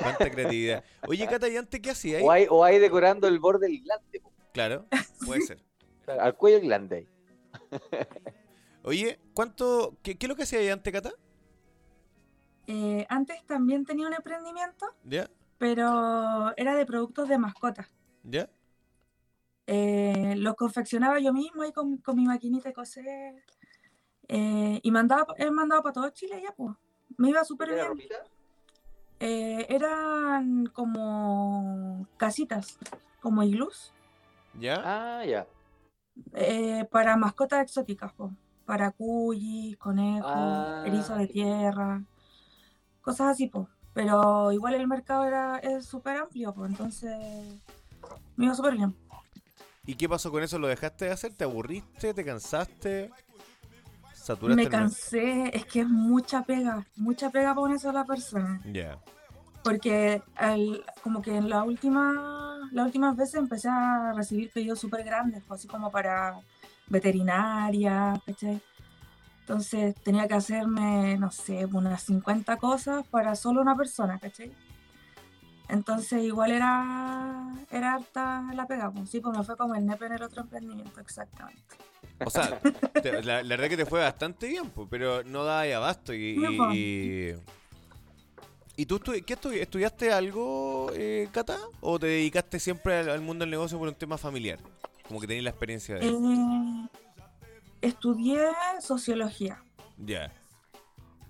Speaker 2: Cuánta creatividad. Oye, Cata, ¿y antes qué hacía ahí?
Speaker 3: O, hay, o hay decorando el borde del glande, po.
Speaker 2: Claro, puede ser.
Speaker 3: Claro, al cuello del glande.
Speaker 2: Oye, ¿cuánto, qué, qué es lo que hacía ahí antes, Cata?
Speaker 4: Eh, antes también tenía un emprendimiento,
Speaker 2: ¿Ya?
Speaker 4: pero era de productos de mascotas.
Speaker 2: ¿Ya?
Speaker 4: Eh, los confeccionaba yo mismo ahí con, con mi maquinita de coser. Eh, y mandaba, he mandado para todo Chile ya, pues. Me iba súper
Speaker 3: ¿Era
Speaker 4: bien.
Speaker 3: ropita?
Speaker 4: Eh, eran como casitas, como iglús,
Speaker 2: ¿Ya?
Speaker 3: Ah, ya.
Speaker 4: eh, para mascotas exóticas, po. para cuyis, conejos,
Speaker 3: Ah,
Speaker 4: erizos de tierra, cosas así, pues. Pero igual el mercado era es súper amplio, pues, entonces me iba súper bien.
Speaker 2: ¿Y qué pasó con eso? ¿Lo dejaste de hacer? ¿Te aburriste? ¿Te cansaste? ¿Saturaste
Speaker 4: Me
Speaker 2: el
Speaker 4: cansé, es que es mucha pega, mucha pega para una sola persona.
Speaker 2: Ya.
Speaker 4: Porque al- como que en la última, las últimas veces empecé a recibir pedidos súper grandes, pues, así como para veterinaria, ¿cachai? Entonces tenía que hacerme, no sé, unas 50 cosas para solo una persona, ¿cachai? Entonces igual era, era harta la pega, pues sí, pues me fue como el nepe en el otro emprendimiento, exactamente.
Speaker 2: O sea, te- la, la verdad que te fue bastante bien, pues, pero no daba ahí abasto. Y,
Speaker 4: No,
Speaker 2: y, y- ¿Y tú estu- qué estu- estudiaste algo, eh, Cata? ¿O te dedicaste siempre al, al mundo del negocio por un tema familiar? Como que tenías la experiencia de...
Speaker 4: Eh, estudié sociología,
Speaker 2: Ya,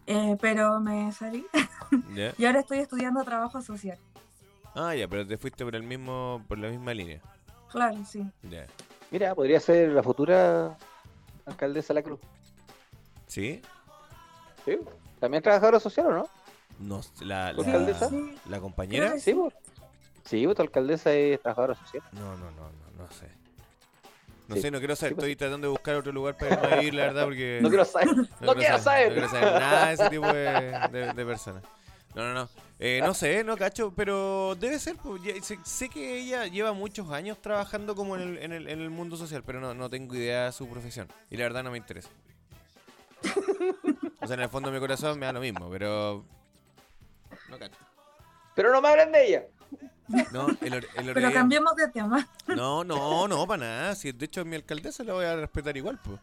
Speaker 4: eh, pero me salí
Speaker 2: ya.
Speaker 4: y ahora estoy estudiando trabajo social.
Speaker 2: Ah, ya, pero te fuiste por el mismo, por la misma línea.
Speaker 4: Claro, sí.
Speaker 2: Ya.
Speaker 3: Mira, podría ser la futura alcaldesa de la Cruz.
Speaker 2: ¿Sí?
Speaker 3: ¿Sí? ¿También trabajadora social o no?
Speaker 2: No, la,
Speaker 3: ¿Tu
Speaker 2: la,
Speaker 3: alcaldesa?
Speaker 4: Sí.
Speaker 2: ¿la compañera?
Speaker 3: Sí. Sí, pues, tu alcaldesa es trabajadora social.
Speaker 2: No, no, no, no, no sé. No
Speaker 3: Sí.
Speaker 2: sé, no quiero saber.
Speaker 3: Sí, pues.
Speaker 2: Estoy tratando de buscar otro lugar para vivir, la verdad, porque...
Speaker 3: No quiero saber. No, quiero saber.
Speaker 2: No quiero saber nada de ese tipo de, de- de personas. No, no, no. Eh, no sé, no cacho, pero debe ser. pues, ya- sé, sé que ella lleva muchos años trabajando como en el, en el, en el mundo social, pero no, no tengo idea de su profesión. Y la verdad no me interesa. O sea, en el fondo de mi corazón me da lo mismo, pero... No cacho.
Speaker 3: Pero no me hablen de ella.
Speaker 2: No, el, or- el
Speaker 4: Pero
Speaker 2: orgue-
Speaker 4: cambiemos de tema.
Speaker 2: No, no, no, para nada. Si de hecho mi alcaldesa la voy a respetar igual, pues.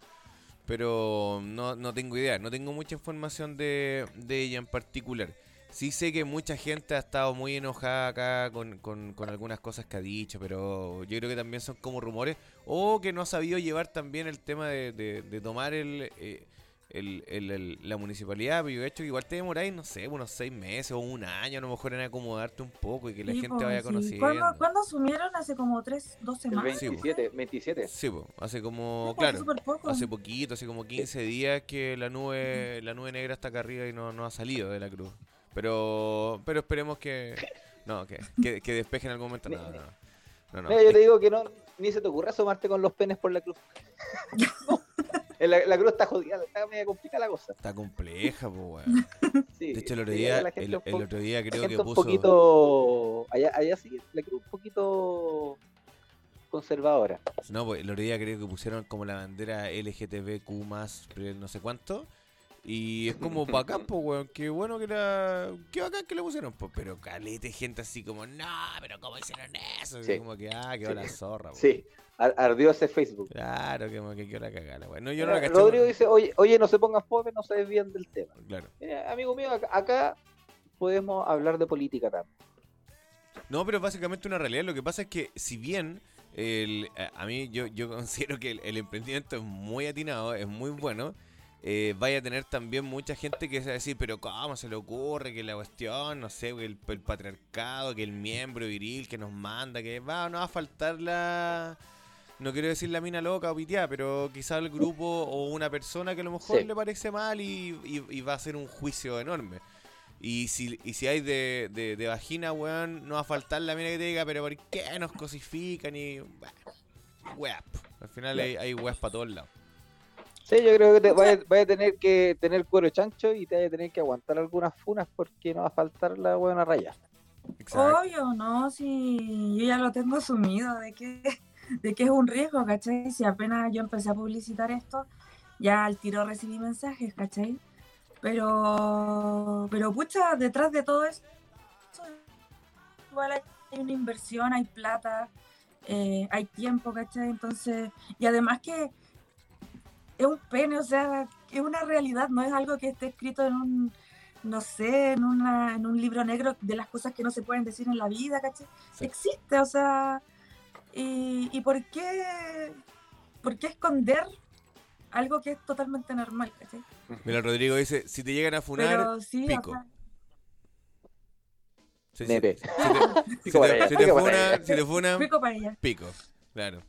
Speaker 2: Pero no, no tengo idea, no tengo mucha información de, de ella en particular. Sí sé que mucha gente ha estado muy enojada acá con, con- con algunas cosas que ha dicho, pero yo creo que también son como rumores. O que no ha sabido llevar también el tema de, de- de tomar el, eh, el, el- el- la municipalidad, pero yo he hecho que igual te demoráis, no sé, unos seis meses o un año a lo mejor en acomodarte un poco y que la
Speaker 4: Sí,
Speaker 2: gente
Speaker 4: po,
Speaker 2: vaya
Speaker 4: sí.
Speaker 2: conociendo.
Speaker 4: ¿Cuándo, cuándo asumieron? Hace como tres, dos
Speaker 3: El
Speaker 4: semanas.
Speaker 2: Sí,
Speaker 3: 27, 27.
Speaker 2: Sí, po, hace como,
Speaker 4: Sí, po,
Speaker 2: claro,
Speaker 4: poco.
Speaker 2: hace poquito, hace como 15 días que la nube la nube negra está acá arriba y no, no ha salido de la cruz. Pero pero esperemos que no, que, que, que despeje en algún momento. No, no, no. no, no.
Speaker 3: Mira, yo te digo que no, ni se te ocurra asomarte con los penes por la cruz. No. La, la cruz está jodida, está media complicada la cosa.
Speaker 2: Está compleja, pues, weón.
Speaker 3: Sí,
Speaker 2: De hecho, el otro día, el,
Speaker 3: un
Speaker 2: otro día creo que
Speaker 3: un
Speaker 2: puso.
Speaker 3: poquito. Allá, allá sí, la cruz un poquito conservadora.
Speaker 2: No, pues el otro día creo que pusieron como la bandera LGTBQ más, no sé cuánto. Y es como bacán, pues, weón. Qué bueno que la. Qué bacán que le pusieron, pues. Pero calete, gente así como, no, pero ¿cómo hicieron eso? Y
Speaker 3: Sí.
Speaker 2: Como que, ah, quedó
Speaker 3: Sí.
Speaker 2: la zorra, weón.
Speaker 3: Sí, ar- ardió ese Facebook.
Speaker 2: Claro, que, que quedó la cagada, weón. No, yo no la
Speaker 3: Mira,
Speaker 2: caché.
Speaker 3: Rodrigo dice, oye, oye, no se pongan fome, no se desvían del tema.
Speaker 2: Claro.
Speaker 3: Mira, amigo mío, acá, acá podemos hablar de política también.
Speaker 2: No, pero básicamente una realidad. Lo que pasa es que, si bien el, a- a mí yo, yo considero que el, el emprendimiento es muy atinado, es muy bueno, eh, vaya a tener también mucha gente que se va a decir, pero ¿cómo se le ocurre que la cuestión, no sé, que el, el patriarcado, que el miembro viril que nos manda, que va, no va a faltar la... No quiero decir la mina loca o piteada, pero quizá el grupo o una persona que a lo mejor
Speaker 3: Sí.
Speaker 2: le parece mal y, y- y va a ser un juicio enorme. Y si, y si hay de, de, de vagina, weón, no va a faltar la mina que te diga, pero ¿por qué nos cosifican? Y. Bueno, weá, po. Al final hay, hay weas para todos lados.
Speaker 3: Sí, yo creo que te, vaya, vaya a tener que tener cuero chancho y te vaya a tener que aguantar algunas funas porque no va a faltar la buena raya.
Speaker 2: Exacto.
Speaker 4: Obvio, no, si yo ya lo tengo asumido de que, de que es un riesgo, ¿cachai? Si apenas yo empecé a publicitar esto, ya al tiro recibí mensajes, ¿cachai? Pero, pero pucha, detrás de todo eso, igual hay una inversión, hay plata, eh, hay tiempo, ¿cachai? Entonces, y además que es un pene, o sea, es una realidad, no es algo que esté escrito en un, no sé, en, una, en un libro negro de las cosas que no se pueden decir en la vida, ¿cachai?
Speaker 2: Sí.
Speaker 4: Existe, o sea, y, y por qué, por qué esconder algo que es totalmente normal, ¿cachai?
Speaker 2: Mira, Rodrigo dice: si te llegan a funar.
Speaker 4: Pero sí, o
Speaker 2: pico.
Speaker 4: sea,
Speaker 2: si- te- si te- te funan-
Speaker 3: allá.
Speaker 2: si te funan,
Speaker 4: pico para ella.
Speaker 2: pico. Claro.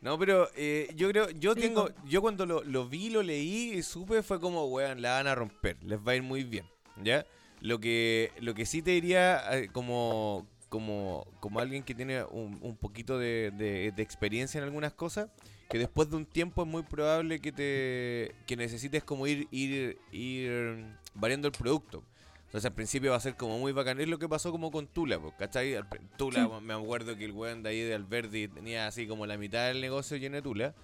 Speaker 2: No, pero eh, yo creo, yo
Speaker 4: Pico.
Speaker 2: tengo, yo cuando lo, lo vi, lo leí y supe fue como, weón, la van a romper, les va a ir muy bien, ¿ya? Lo que, lo que sí te diría eh, como, como, como alguien que tiene un, un poquito de, de- de experiencia en algunas cosas, que después de un tiempo es muy probable que te, que necesites como ir, ir, ir variando el producto. Entonces al principio va a ser como muy bacán. Es lo que pasó como con Tula, pues, ¿cachai? Tula,
Speaker 4: Sí.
Speaker 2: me acuerdo que el weón de ahí de Alberdi tenía así como la mitad del negocio lleno de Tula.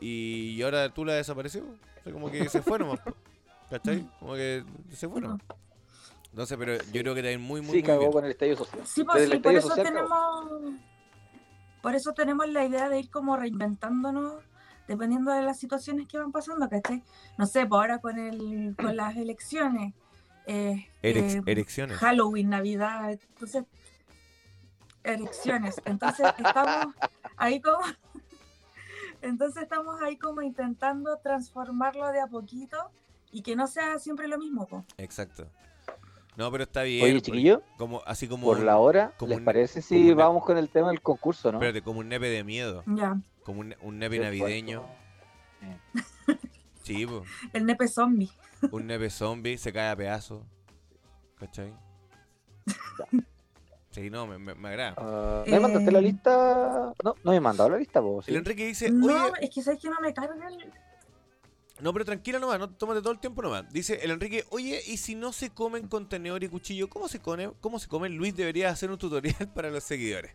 Speaker 2: Y ahora Tula desapareció. O sea, como que se fue nomás, po, ¿cachai? Como que se fue nomás. Entonces, pero yo creo que también muy, muy,
Speaker 3: Sí,
Speaker 2: muy
Speaker 3: cagó
Speaker 2: bien.
Speaker 3: con el estallido social.
Speaker 4: Sí, pues sí, por eso
Speaker 3: social, cagó.
Speaker 4: tenemos, por eso tenemos la idea de ir como reinventándonos dependiendo de las situaciones que van pasando, ¿cachai? No sé, pues ahora con el, con las elecciones, eh,
Speaker 2: Erex-
Speaker 4: eh,
Speaker 2: erecciones.
Speaker 4: Halloween, Navidad, entonces elecciones. Entonces estamos ahí como entonces estamos ahí como intentando transformarlo de a poquito y que no sea siempre lo mismo, po.
Speaker 2: Exacto. No, pero está bien.
Speaker 3: Oye, chiquillo,
Speaker 2: Como, así como.
Speaker 3: por
Speaker 2: un-
Speaker 3: la hora,
Speaker 2: como
Speaker 3: ¿les
Speaker 2: un-
Speaker 3: parece si
Speaker 2: un-
Speaker 3: vamos con el tema del concurso, no?
Speaker 2: Espérate, como un nepe de miedo.
Speaker 4: Ya,
Speaker 2: Como un, un nepe navideño.
Speaker 3: fuerte.
Speaker 2: Sí, pues.
Speaker 4: el nepe zombie.
Speaker 2: Un nepe zombie se cae a pedazos. ¿Cachai? Sí, no, me, me, me agrada.
Speaker 3: Ah, ¿Me mandaste la
Speaker 4: Eh,
Speaker 3: lista? No, no me he mandado la lista, vos.
Speaker 2: El Enrique dice,
Speaker 4: No,
Speaker 2: oye,
Speaker 4: es que sabes que no me carga el...
Speaker 2: no, pero tranquila nomás, no tómate todo el tiempo nomás. Dice el Enrique, oye, y si no se comen con tenedor y cuchillo, ¿cómo se come? ¿Cómo se come? Luis debería hacer un tutorial para los seguidores.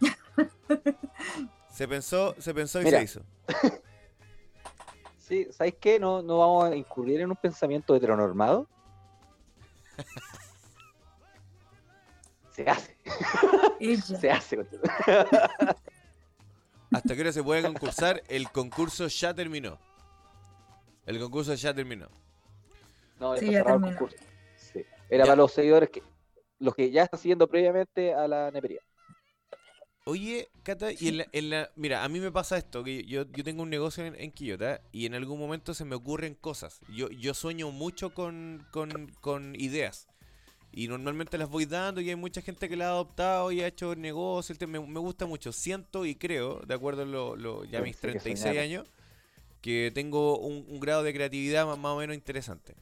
Speaker 2: se pensó, se pensó y
Speaker 3: Mira.
Speaker 2: se hizo.
Speaker 3: Sí, ¿sabes qué? No, no vamos a incurrir en un pensamiento heteronormado. Se hace, se hace.
Speaker 2: ¿Hasta qué hora se puede concursar? El concurso ya terminó. El concurso ya terminó.
Speaker 3: No,
Speaker 4: Sí, ya
Speaker 3: el concurso. Sí. Era
Speaker 2: Ya.
Speaker 3: para los seguidores que los que ya están siguiendo previamente a la nepería.
Speaker 2: Oye, Cata, y en la, en la- mira, a mí me pasa esto, que yo, yo tengo un negocio en, en Quillota y en algún momento se me ocurren cosas. Yo, yo sueño mucho con, con, con ideas. Y normalmente las voy dando y hay mucha gente que la ha adoptado y ha hecho negocio. el tema- Me, me gusta mucho. Siento y creo, de acuerdo a lo, lo- ya mis
Speaker 3: Pensé que
Speaker 2: 36
Speaker 3: soñara.
Speaker 2: años, que tengo un, un grado de creatividad más, más o menos interesante.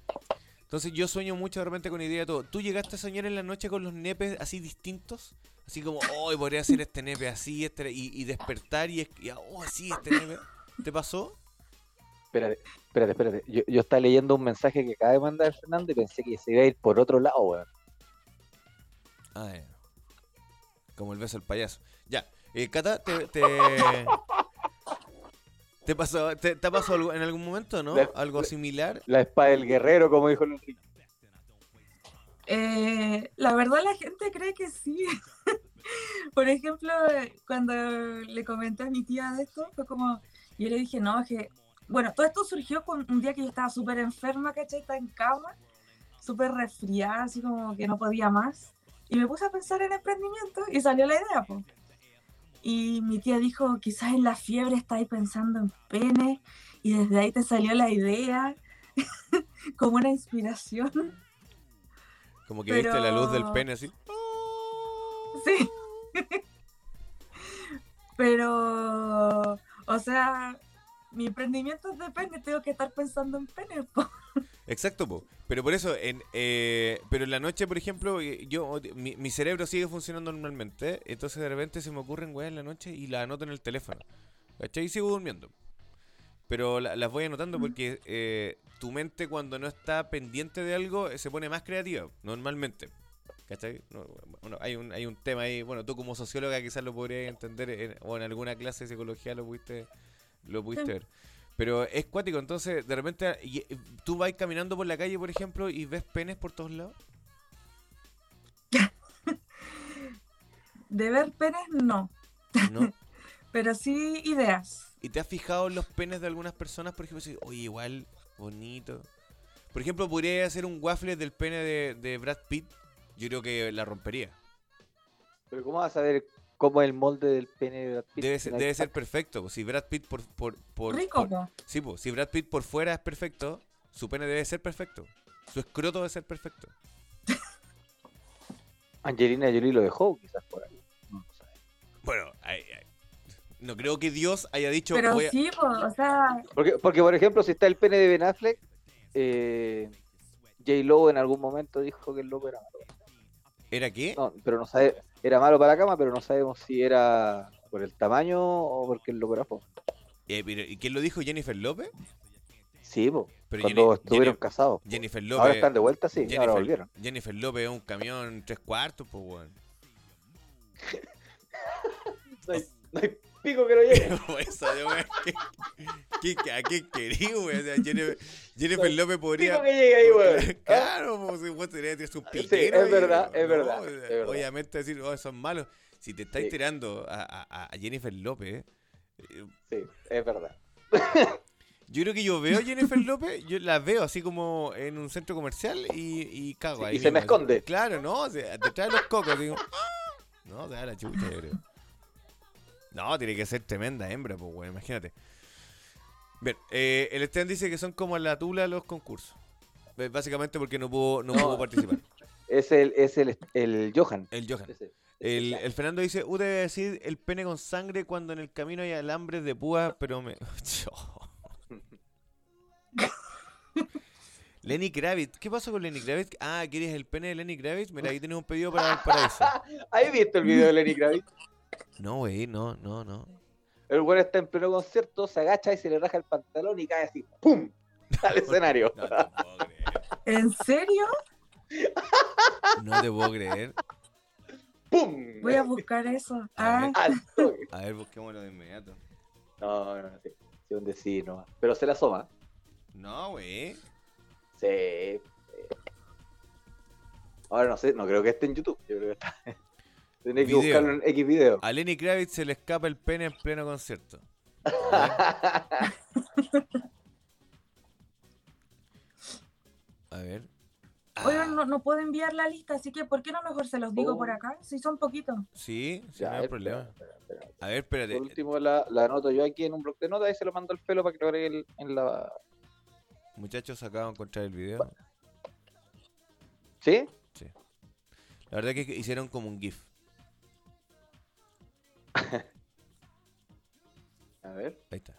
Speaker 2: Entonces yo sueño mucho de repente con ideas de todo. ¿Tú llegaste a soñar en la noche con los nepes así distintos? Así como, oh, podría hacer este nepe así, este, y, y despertar y, oh, sí, este nepe. ¿Te pasó?
Speaker 3: Espérate, espérate, espérate. Yo, yo estaba leyendo un mensaje que acaba de mandar Fernando y pensé que se iba a ir por otro lado, weón.
Speaker 2: Ah, ya. Como el beso del payaso. Ya. Eh, Cata, te, te, ¿te pasó, te, te ha pasado algo en algún momento, no?
Speaker 3: La-
Speaker 2: Algo
Speaker 3: la-
Speaker 2: similar.
Speaker 3: La espada del guerrero, como dijo el Enrique.
Speaker 4: Eh, la verdad la gente cree que sí. Por ejemplo, cuando le comenté a mi tía de esto, fue como, yo le dije, no, es que, bueno, todo esto surgió con un día que yo estaba súper enferma, ¿cachai? Estaba en cama, súper resfriada, así como que no podía más. Y me puse a pensar en emprendimiento y salió la idea, pues. Y mi tía dijo, quizás en la fiebre estáis pensando en pene y desde ahí te salió la idea, como una inspiración.
Speaker 2: Como que viste la luz del pene así.
Speaker 4: Sí. Pero, o sea, mi emprendimiento es de pene, tengo que estar pensando en pene.
Speaker 2: Exacto, po. pero por eso, en, eh, pero en la noche, por ejemplo, eh, yo mi, mi cerebro sigue funcionando normalmente, entonces de repente se me ocurren weas en la noche y las anoto en el teléfono. ¿Cachai? Y sigo durmiendo. Pero la- las voy anotando porque eh, tu mente cuando no está pendiente de algo eh, se pone más creativa, normalmente. ¿Cachai? No, bueno, hay un, hay un tema ahí, bueno, tú como socióloga quizás lo podrías entender, en- o en alguna clase de psicología lo pudiste, lo pudiste
Speaker 4: Sí.
Speaker 2: ver. Pero es cuático, entonces de repente y- y tú vas caminando por la calle, por ejemplo, y ves penes por todos lados.
Speaker 4: De ver penes, no,
Speaker 2: ¿No?
Speaker 4: pero sí ideas.
Speaker 2: ¿Y te has fijado en los penes de algunas personas, por ejemplo? Si, Oye, igual, bonito. Por ejemplo, podría hacer un waffle del pene de, de Brad Pitt. Yo creo que la rompería.
Speaker 3: Pero ¿cómo vas a ver cómo es el molde del pene de Brad Pitt?
Speaker 2: Debe ser, debe perfecto. Si Brad Pitt por... por, por-
Speaker 4: Rico,
Speaker 2: por-
Speaker 4: po.
Speaker 2: sí, po, si Brad Pitt por fuera es perfecto, su pene debe ser perfecto. Su escroto debe ser perfecto.
Speaker 3: Angelina Jolie lo dejó, quizás por ahí. No.
Speaker 2: Bueno, ay, ay. no creo que Dios haya dicho...
Speaker 4: Pero
Speaker 2: voy a-
Speaker 4: sí, po, o sea,
Speaker 3: Porque, porque, por ejemplo, si está el pene de Ben Affleck, eh, J. Lo en algún momento dijo que el loco era malo.
Speaker 2: ¿Era qué?
Speaker 3: No, pero no sabe, era malo para la cama, pero no sabemos si era por el tamaño o porque el loco era fome.
Speaker 2: Eh, pero, ¿Y quién lo dijo? ¿Jennifer López?
Speaker 3: Sí, po,
Speaker 2: Pero
Speaker 3: cuando
Speaker 2: Jenny-
Speaker 3: estuvieron
Speaker 2: Jenny-
Speaker 3: casados.
Speaker 2: Jennifer
Speaker 3: Ahora
Speaker 2: López...
Speaker 3: están de vuelta, sí,
Speaker 2: Jennifer,
Speaker 3: ahora volvieron.
Speaker 2: Jennifer López es un camión tres cuartos, pues, weón.
Speaker 3: No hay, no hay pico que no llegue.
Speaker 2: ¿qué- qué- ¿A qué querí, weón? O sea, Jennifer, Jennifer López podría...
Speaker 3: Pico que llegue ahí, weón.
Speaker 2: Claro, pues, vos que tener un
Speaker 3: Sí, es verdad, es verdad.
Speaker 2: Obviamente decir, oh, son malos. Si te estáis
Speaker 3: Sí.
Speaker 2: tirando a, a- a Jennifer López, eh,
Speaker 3: Sí, es verdad.
Speaker 2: yo creo que yo veo a Jennifer López, yo la veo así como en un centro comercial y, y cago ahí.
Speaker 3: y se me esconde.
Speaker 2: Claro, no, detrás de los cocos, digo. No, te da la chucha, yo creo. No, tiene que ser tremenda hembra, pues, bueno, imagínate. Bien, eh, el Esteban dice que son como la tula los concursos. Básicamente porque no pudo, no
Speaker 3: No.
Speaker 2: pudo participar.
Speaker 3: Es el, es el, el Johan.
Speaker 2: El Johan. El, el Fernando dice, U debe decir el pene con sangre cuando en el camino hay alambres de púa, pero me... Lenny Kravitz, ¿qué pasó con Lenny Kravitz? Ah, ¿quieres el pene de Lenny Kravitz? Mira, ahí tienes un pedido para el paraíso.
Speaker 3: ¿Has visto el video de Lenny Kravitz?
Speaker 2: No, güey, no, no, no.
Speaker 3: El güey está en pleno concierto, se agacha y se le raja el pantalón y cae así, ¡pum! al escenario.
Speaker 2: No te puedo creer.
Speaker 4: ¿en serio?
Speaker 2: No te puedo creer.
Speaker 3: ¡Pum!
Speaker 4: Voy a buscar eso. Ah,
Speaker 3: Al toque.
Speaker 2: A ver, busquémoslo de inmediato.
Speaker 3: No, no, no, sí. Sí, un decir nomás. Pero se la asoma.
Speaker 2: No, güey.
Speaker 3: Sí. sí. Ahora no sé, no creo que esté en YouTube. Yo creo que está. Tendré que
Speaker 2: Video.
Speaker 3: buscarlo en X video.
Speaker 2: A Lenny Kravitz se le escapa el pene en pleno concierto. A ver. A ver.
Speaker 4: Oigan,
Speaker 2: Ah,
Speaker 4: no, no puedo enviar la lista, así que ¿por qué no mejor se los digo por
Speaker 3: Oh.
Speaker 4: acá? Si son poquitos.
Speaker 2: Sí, sí,
Speaker 3: Ya,
Speaker 2: no hay
Speaker 3: ver,
Speaker 2: problema.
Speaker 3: espera, espera, espera.
Speaker 2: A ver, espérate.
Speaker 3: Por último, la, la anoto yo aquí en un bloc de notas y se lo mando al pelo para que lo agregue el- en la.
Speaker 2: Muchachos, acabo de encontrar el video.
Speaker 3: ¿Sí?
Speaker 2: La verdad que hicieron como un GIF.
Speaker 3: Ver.
Speaker 2: Ahí está.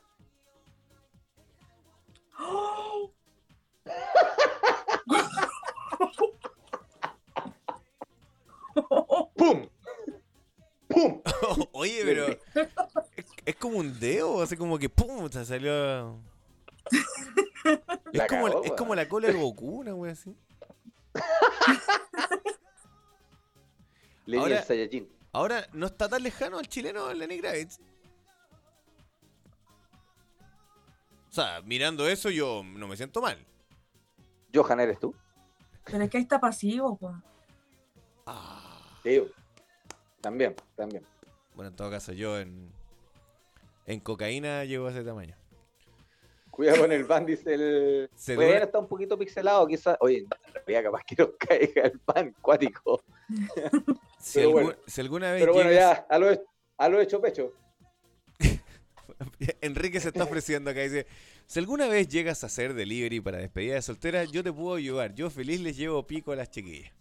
Speaker 3: ¡Pum! ¡Pum!
Speaker 2: Oye, pero. Es, es como un dedo, así como que ¡pum! Se salió. Es
Speaker 3: La
Speaker 2: como,
Speaker 3: cagó,
Speaker 2: es como la cola de Goku, una wea así.
Speaker 3: Lenny
Speaker 2: Ahora-
Speaker 3: el Saiyajin.
Speaker 2: Ahora, no está tan lejano el chileno Lenny Kravitz. O sea, mirando eso, yo no me siento mal.
Speaker 3: Johan, ¿eres tú?
Speaker 4: Pero es que ahí está pasivo, pues.
Speaker 2: Ah.
Speaker 3: Sí. También, también.
Speaker 2: Bueno, en todo caso, yo en. En cocaína llego a ese tamaño.
Speaker 3: Cuidado con el ban, dice el.
Speaker 2: Se
Speaker 3: Bueno,
Speaker 2: dura-
Speaker 3: está un poquito pixelado, quizás. Oye, en realidad capaz que nos caiga el ban cuático.
Speaker 2: Si,
Speaker 3: bueno.
Speaker 2: alguna vez
Speaker 3: Pero bueno,
Speaker 2: llegas-
Speaker 3: ya, a lo, a lo hecho pecho.
Speaker 2: Enrique se está ofreciendo acá. Dice: Si alguna vez llegas a hacer delivery para despedida de soltera, yo te puedo ayudar. Yo feliz les llevo pico a las chiquillas.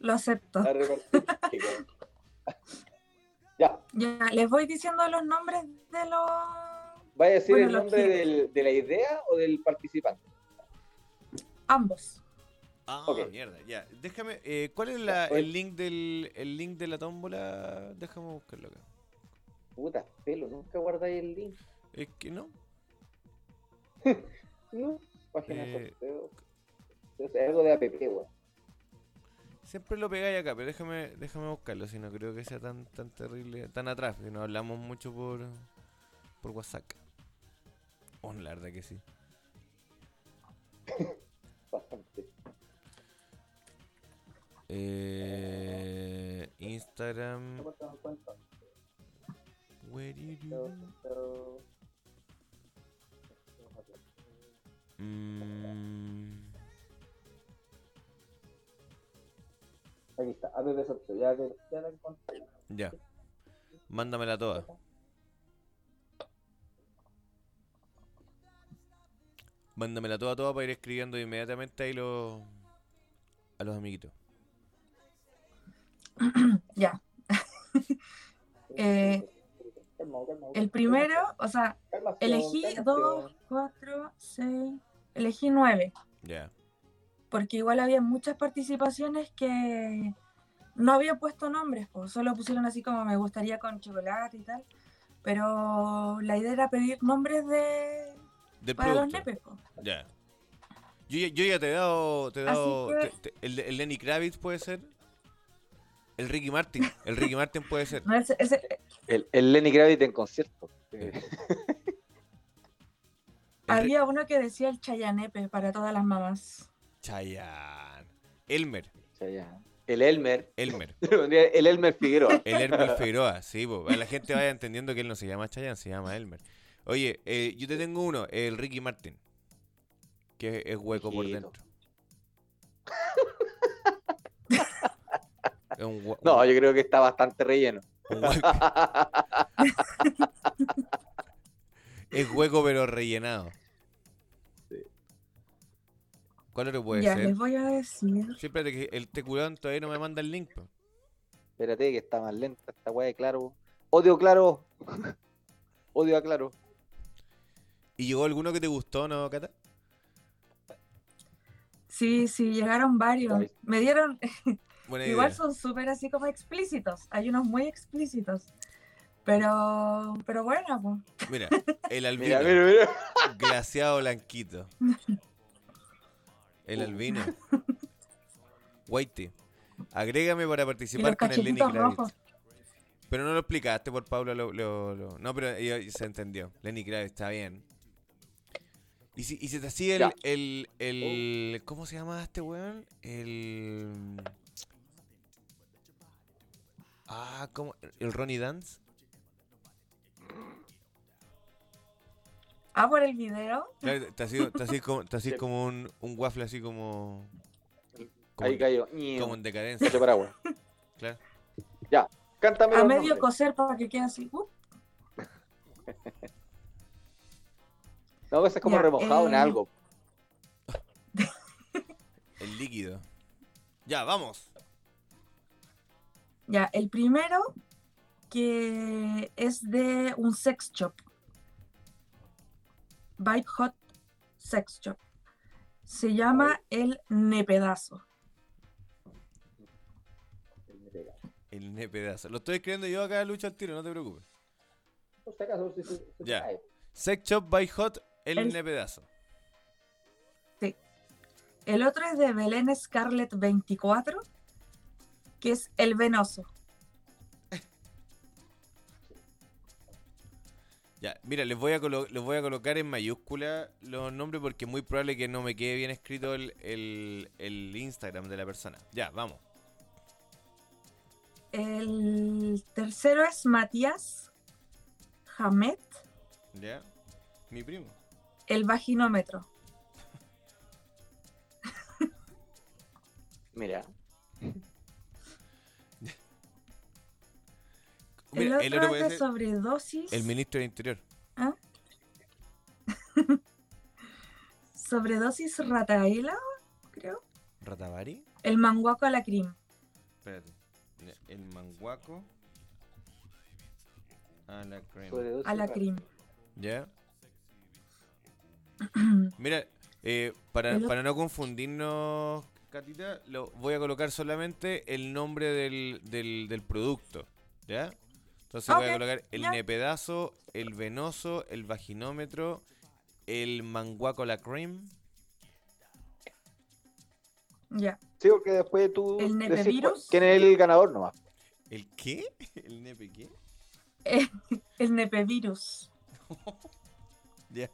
Speaker 4: Lo acepto.
Speaker 3: Ya,
Speaker 4: Ya, les voy diciendo los nombres de los.
Speaker 3: ¿vaya a decir
Speaker 4: Bueno,
Speaker 3: el nombre del- de la idea o del participante?
Speaker 4: Ambos.
Speaker 2: Ah, mierda, ya. Déjame, eh, ¿cuál es la- el link del el link de la tómbola? Déjame buscarlo acá.
Speaker 3: Puta, pelo, nunca guardáis el link.
Speaker 2: Es que no.
Speaker 3: No, página de
Speaker 2: Eh.
Speaker 3: sorteo. Es algo de app, weón.
Speaker 2: Siempre lo pegáis acá, pero déjame, déjame buscarlo, si no creo que sea tan, tan terrible, tan atrás, que no hablamos mucho por, por WhatsApp. Oh, la verdad que sí. Eh, Instagram. Where you do? Mm,
Speaker 3: Aquí está, app. Ya, ya la encontré.
Speaker 2: ya. Mándamela toda. Mándamela toda, toda para ir escribiendo inmediatamente ahí los, a los amiguitos.
Speaker 4: Ya. Eh, el primero, o sea, elegí dos, cuatro, seis. Elegí nueve.
Speaker 2: Ya.
Speaker 4: Porque igual había muchas participaciones que no había puesto nombres, pues solo pusieron así como me gustaría con chocolate y tal. Pero la idea era pedir nombres de
Speaker 2: Del
Speaker 4: para los nepes, po.
Speaker 2: Ya. Yo, ya- yo ya te he dado. Te he dado
Speaker 4: que-
Speaker 2: te- te- el, el Lenny Kravitz puede ser. El Ricky Martin. El Ricky Martin puede ser.
Speaker 4: No, ese- ese-
Speaker 3: El, el Lenny Kravitz en concierto. Eh,
Speaker 4: había uno que decía el chayanepe para todas las mamás.
Speaker 2: Chayanne. Elmer.
Speaker 3: ya. El Elmer.
Speaker 2: Elmer.
Speaker 3: El Elmer Figueroa.
Speaker 2: El Elmer Figueroa. Sí, po, la gente vaya entendiendo que él no se llama Chayanne, se llama Elmer. Oye, eh, yo te tengo uno. El Ricky Martin. Que es hueco por dentro. Un
Speaker 3: No, yo creo que está bastante relleno.
Speaker 2: Es hueco pero rellenado.
Speaker 3: Sí.
Speaker 2: ¿Cuál otro puede
Speaker 4: ya,
Speaker 2: ser?
Speaker 4: les voy a decir.
Speaker 2: Sí, espérate que el teculón todavía no me manda el link. po.
Speaker 3: Espérate, que está más lenta esta weá de claro. Odio claro. Odio a claro.
Speaker 2: ¿Y llegó alguno que te gustó, no, Cata?
Speaker 4: Sí, sí, llegaron varios. Me dieron,
Speaker 2: Buena
Speaker 4: igual
Speaker 2: idea.
Speaker 4: son súper así como explícitos. Hay unos muy explícitos. Pero, pero bueno, pues.
Speaker 2: Mira, el albino.
Speaker 3: Mira, mira, mira.
Speaker 2: Glaciado blanquito. El albino. Whitey. Agrégame para participar con el Lenny Kravitz.
Speaker 4: rojos.
Speaker 2: Pero no lo explicaste por Pablo. Lo, lo- lo- No, pero se entendió. Lenny Kravitz está bien. Y si, y si te hacía el, el, el- ¿Cómo se llama este weón? El. Ah, ¿cómo? ¿El Ronnie Dance?
Speaker 4: Ah, por el video.
Speaker 2: Claro, te así, te así como, te así
Speaker 3: Sí.
Speaker 2: como un, un waffle así como, como,
Speaker 3: Ahí
Speaker 2: en-
Speaker 3: cayó.
Speaker 2: como en decadencia.
Speaker 3: Cacho paraguas.
Speaker 2: Claro.
Speaker 3: Ya, cántame
Speaker 4: A
Speaker 3: los
Speaker 4: medio
Speaker 3: nombres.
Speaker 4: coser para que quede así. Uh,
Speaker 3: No, ese es como
Speaker 4: Ya,
Speaker 3: remojado en
Speaker 4: eh,
Speaker 3: algo.
Speaker 2: El líquido. Ya, vamos.
Speaker 4: Ya, el primero que es de un sex shop. Vibe Hot Sex Shop. Se llama el Nepedazo.
Speaker 2: El ne pedazo. Lo estoy escribiendo yo acá, Lucho, al tiro, no te preocupes.
Speaker 3: Por si acaso, si se- se
Speaker 2: Ya.
Speaker 3: cae.
Speaker 2: Sex Shop by Hot, el,
Speaker 4: El-
Speaker 2: ne pedazo.
Speaker 4: El otro es de Belén Scarlett 24, que es el Venoso.
Speaker 2: Ya, mira, les voy, a les voy a colocar en mayúscula los nombres porque es muy probable que no me quede bien escrito el, el- el Instagram de la persona. Ya, vamos.
Speaker 4: El tercero es Matías Hamet,
Speaker 2: ¿Ya? Mi primo.
Speaker 4: el vaginómetro.
Speaker 3: Mira.
Speaker 2: Mira,
Speaker 4: el otro es de
Speaker 2: ser
Speaker 4: sobredosis.
Speaker 2: el ministro del Interior.
Speaker 4: Sobredosis rataíla, creo.
Speaker 2: ¿Ratavari?
Speaker 4: El manguaco a la cream.
Speaker 2: Espérate. El manguaco. A la crema.
Speaker 3: sobredosis
Speaker 4: A la cream.
Speaker 2: ¿Ya? Mira, eh, para, para no confundirnos, Catita, lo, voy a colocar solamente el nombre del, del, del producto. ¿Ya? Entonces voy a colocar el
Speaker 4: ya.
Speaker 2: nepedazo, el venoso, el vaginómetro, el manguaco la cream.
Speaker 4: Ya.
Speaker 3: Sí, porque después tú
Speaker 4: El
Speaker 3: decís
Speaker 4: nepevirus.
Speaker 3: quién es el ganador nomás.
Speaker 2: ¿El qué? ¿El nepe qué?
Speaker 4: El nepevirus.
Speaker 2: Ya.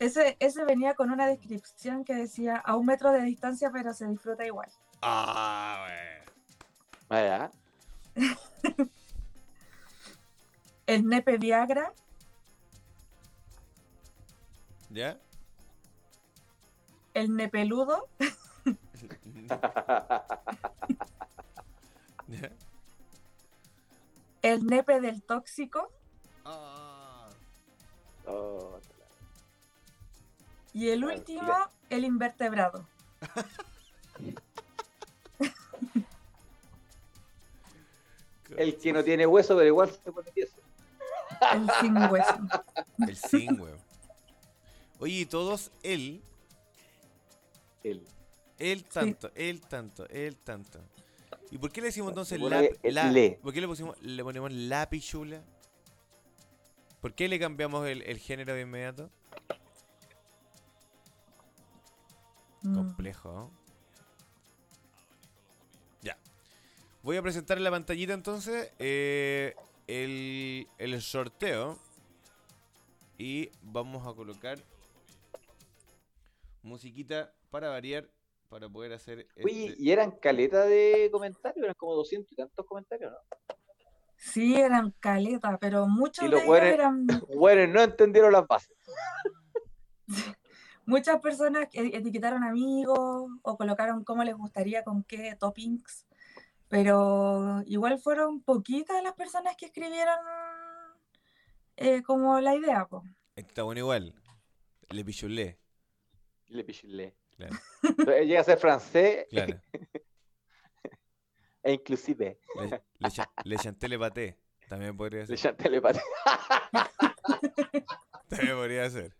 Speaker 4: Ese, ese venía con una descripción que decía a un metro de distancia, pero se disfruta igual.
Speaker 2: Ah, bueno.
Speaker 3: Ah, ya.
Speaker 4: El nepe Viagra,
Speaker 2: ¿Ya?
Speaker 4: el nepeludo,
Speaker 2: ¿Ya?
Speaker 4: el nepe del tóxico
Speaker 2: Ah.
Speaker 3: Oh,
Speaker 4: y el último, el invertebrado.
Speaker 3: el que no tiene hueso, pero igual se pone tieso.
Speaker 4: El sin hueso.
Speaker 2: El sin, weón. Oye, y todos él,
Speaker 3: El,
Speaker 2: él tanto, él tanto, él tanto. ¿Y por qué le decimos entonces la, la-
Speaker 3: le.
Speaker 2: ¿Por qué le pusimos, le ponemos la pichula? ¿Por qué le cambiamos el, el género de inmediato?
Speaker 4: Mm.
Speaker 2: Complejo, ¿no? Voy a presentar en la pantallita entonces eh, el, el sorteo. Y vamos a colocar musiquita para variar, para poder hacer...
Speaker 3: Oye,
Speaker 2: este-
Speaker 3: y eran caleta de comentarios, eran como 200 y tantos comentarios, ¿no?
Speaker 4: Sí, eran caleta, pero muchos
Speaker 3: Y
Speaker 4: de ellos eran
Speaker 3: Bueno, no entendieron las bases.
Speaker 4: muchas personas que etiquetaron amigos o colocaron cómo les gustaría, con qué toppings, pero igual fueron poquitas las personas que escribieron eh, como la idea, po.
Speaker 2: Está bueno igual. Le pichulé.
Speaker 3: Le pichulé.
Speaker 2: Claro,
Speaker 3: Entonces, Llega a ser francés
Speaker 2: claro.
Speaker 3: e inclusive
Speaker 2: Le, le, cha- le chanté le paté. También podría
Speaker 3: le
Speaker 2: ser.
Speaker 3: chanté le paté.
Speaker 2: También podría ser.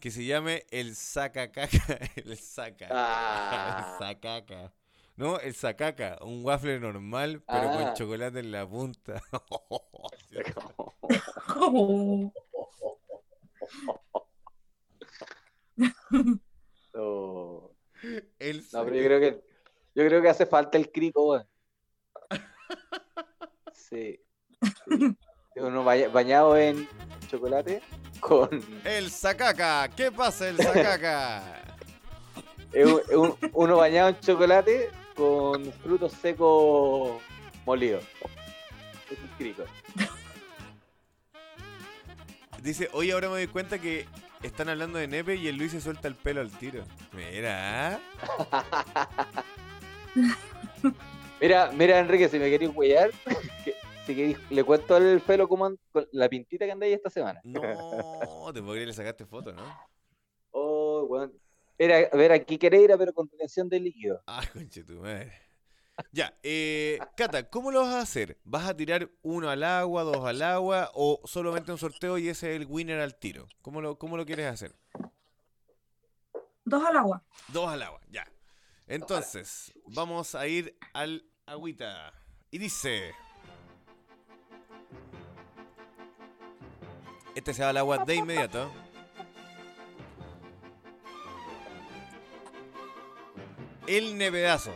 Speaker 2: Que se llame el sacacaca. El saca.
Speaker 3: Ah.
Speaker 2: El sacaca. No, el sacaca. Un waffle normal, pero con
Speaker 3: Ah.
Speaker 2: chocolate en la punta.
Speaker 3: Oh.
Speaker 2: el
Speaker 3: No, pero yo creo que yo creo que hace falta el crico. Sí. sí. Uno baña- bañado en chocolate con
Speaker 2: El sacaca. ¿Qué pasa, el sacaca?
Speaker 3: uno bañado en chocolate con frutos secos molidos. Es un crico.
Speaker 2: Dice, oye, ahora me doy cuenta que están hablando de nepe y el Luis se suelta el pelo al tiro. Mira, ¿ah?
Speaker 3: Mira, mira, Enrique, si me queréis huellar, que- si queréis, le cuento el pelo como con la pintita que andáis esta semana.
Speaker 2: no, te creer, le sacaste foto, ¿no?
Speaker 3: Oh, weón. Mira, a ver, aquí queréis ir, pero con retención de líquido.
Speaker 2: Ah, conche tu madre. Ya, eh, Cata, ¿cómo lo vas a hacer? ¿Vas a tirar uno al agua, dos al agua o solamente un sorteo y ese es el winner al tiro? ¿Cómo lo, cómo lo quieres hacer?
Speaker 4: Dos al agua.
Speaker 2: Dos al agua, ya. Entonces, vamos a ir al agüita. Y dice... Este se va al agua de inmediato. El nepedazo.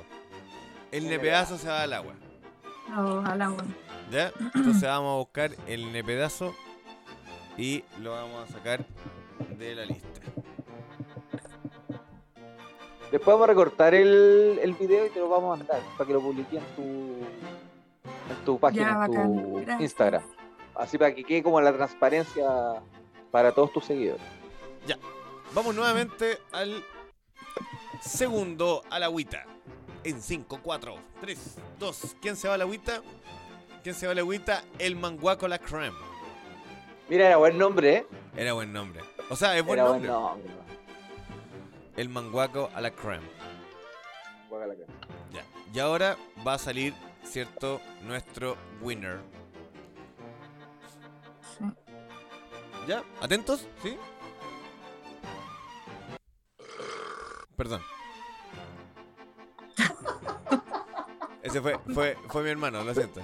Speaker 2: El nepedazo se va al agua.
Speaker 4: Dos al agua.
Speaker 2: ¿Ya? Entonces vamos a buscar el nepedazo y lo vamos a sacar de la lista.
Speaker 3: Después vamos a recortar el, el video y te lo vamos a mandar para que lo publiques en tu, en tu página,
Speaker 4: Ya,
Speaker 3: en tu. Instagram. Así para que quede como la transparencia para todos tus seguidores.
Speaker 2: Vamos nuevamente al segundo al agüita. En 5, 4, 3, 2. ¿Quién se va a la agüita? ¿Quién se va a la agüita? El manguaco la creme.
Speaker 3: Mira, era buen nombre, ¿eh?
Speaker 2: Era buen nombre. O sea, es buen
Speaker 3: era
Speaker 2: nombre.
Speaker 3: buen nombre. ¿no?
Speaker 2: El manguaco a la creme.
Speaker 3: Guácala que-
Speaker 2: Ya. Y ahora va a salir, ¿cierto? Nuestro winner.
Speaker 4: Sí.
Speaker 2: ¿Ya? ¿Atentos? ¿Sí? Perdón. Ese fue, fue, fue mi hermano, lo siento.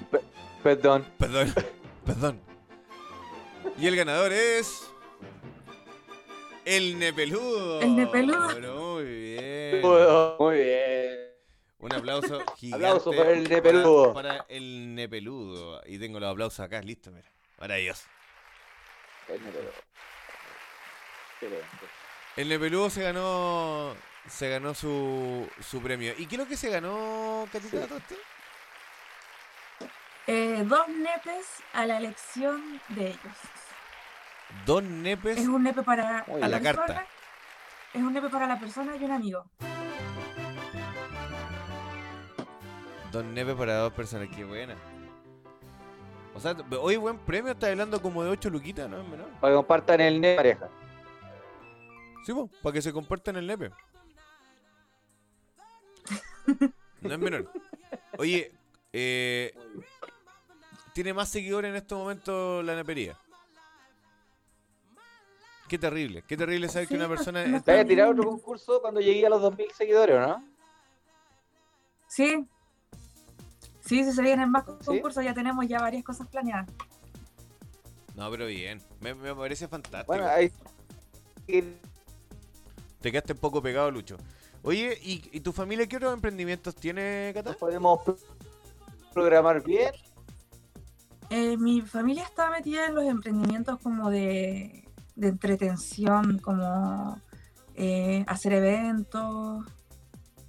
Speaker 3: Perdón.
Speaker 2: Perdón. Perdón. Y el ganador es. El Nepeludo.
Speaker 4: El Nepeludo.
Speaker 2: Muy bien.
Speaker 3: Muy bien.
Speaker 2: Un aplauso gigante.
Speaker 3: Aplauso para el Nepeludo.
Speaker 2: Para, para el Nepeludo. Y tengo los aplausos acá, listo, mira. Maravilloso.
Speaker 3: Excelente.
Speaker 2: El Nepeludo se ganó. Se ganó su, su premio. ¿Y qué es lo que se ganó, Catita
Speaker 3: Sí.
Speaker 2: Toste?
Speaker 4: Eh, dos nepes a la elección de ellos.
Speaker 2: Dos nepes.
Speaker 4: Es un nepe para
Speaker 2: A la
Speaker 4: persona,
Speaker 2: carta.
Speaker 4: Es un nepe para la persona y un amigo.
Speaker 2: Dos nepes para dos personas. Qué buena. O sea, hoy buen premio. Está hablando como de 8 luquitas, ¿no? Es menor.
Speaker 3: Para que compartan el net pareja.
Speaker 2: Sí, para que se compartan el nepe. No es menor. Oye, eh, tiene más seguidores en este momento la nepería. Qué terrible, qué terrible saber que una persona...
Speaker 3: ¿Te vas a tirar otro concurso cuando llegue a los 2000 seguidores, o no?
Speaker 4: Sí. Sí, sí se vienen más
Speaker 3: ¿Sí?
Speaker 4: concursos, ya tenemos ya varias cosas planeadas.
Speaker 2: No, pero bien, me, me parece fantástico.
Speaker 3: Bueno, ahí.
Speaker 2: Te quedaste un poco pegado, Lucho. Oye, ¿y, y tu familia qué otros emprendimientos tiene, Cata?
Speaker 3: Podemos pro- programar bien.
Speaker 4: Eh, mi familia está metida en los emprendimientos como de, de entretención, como eh, hacer eventos.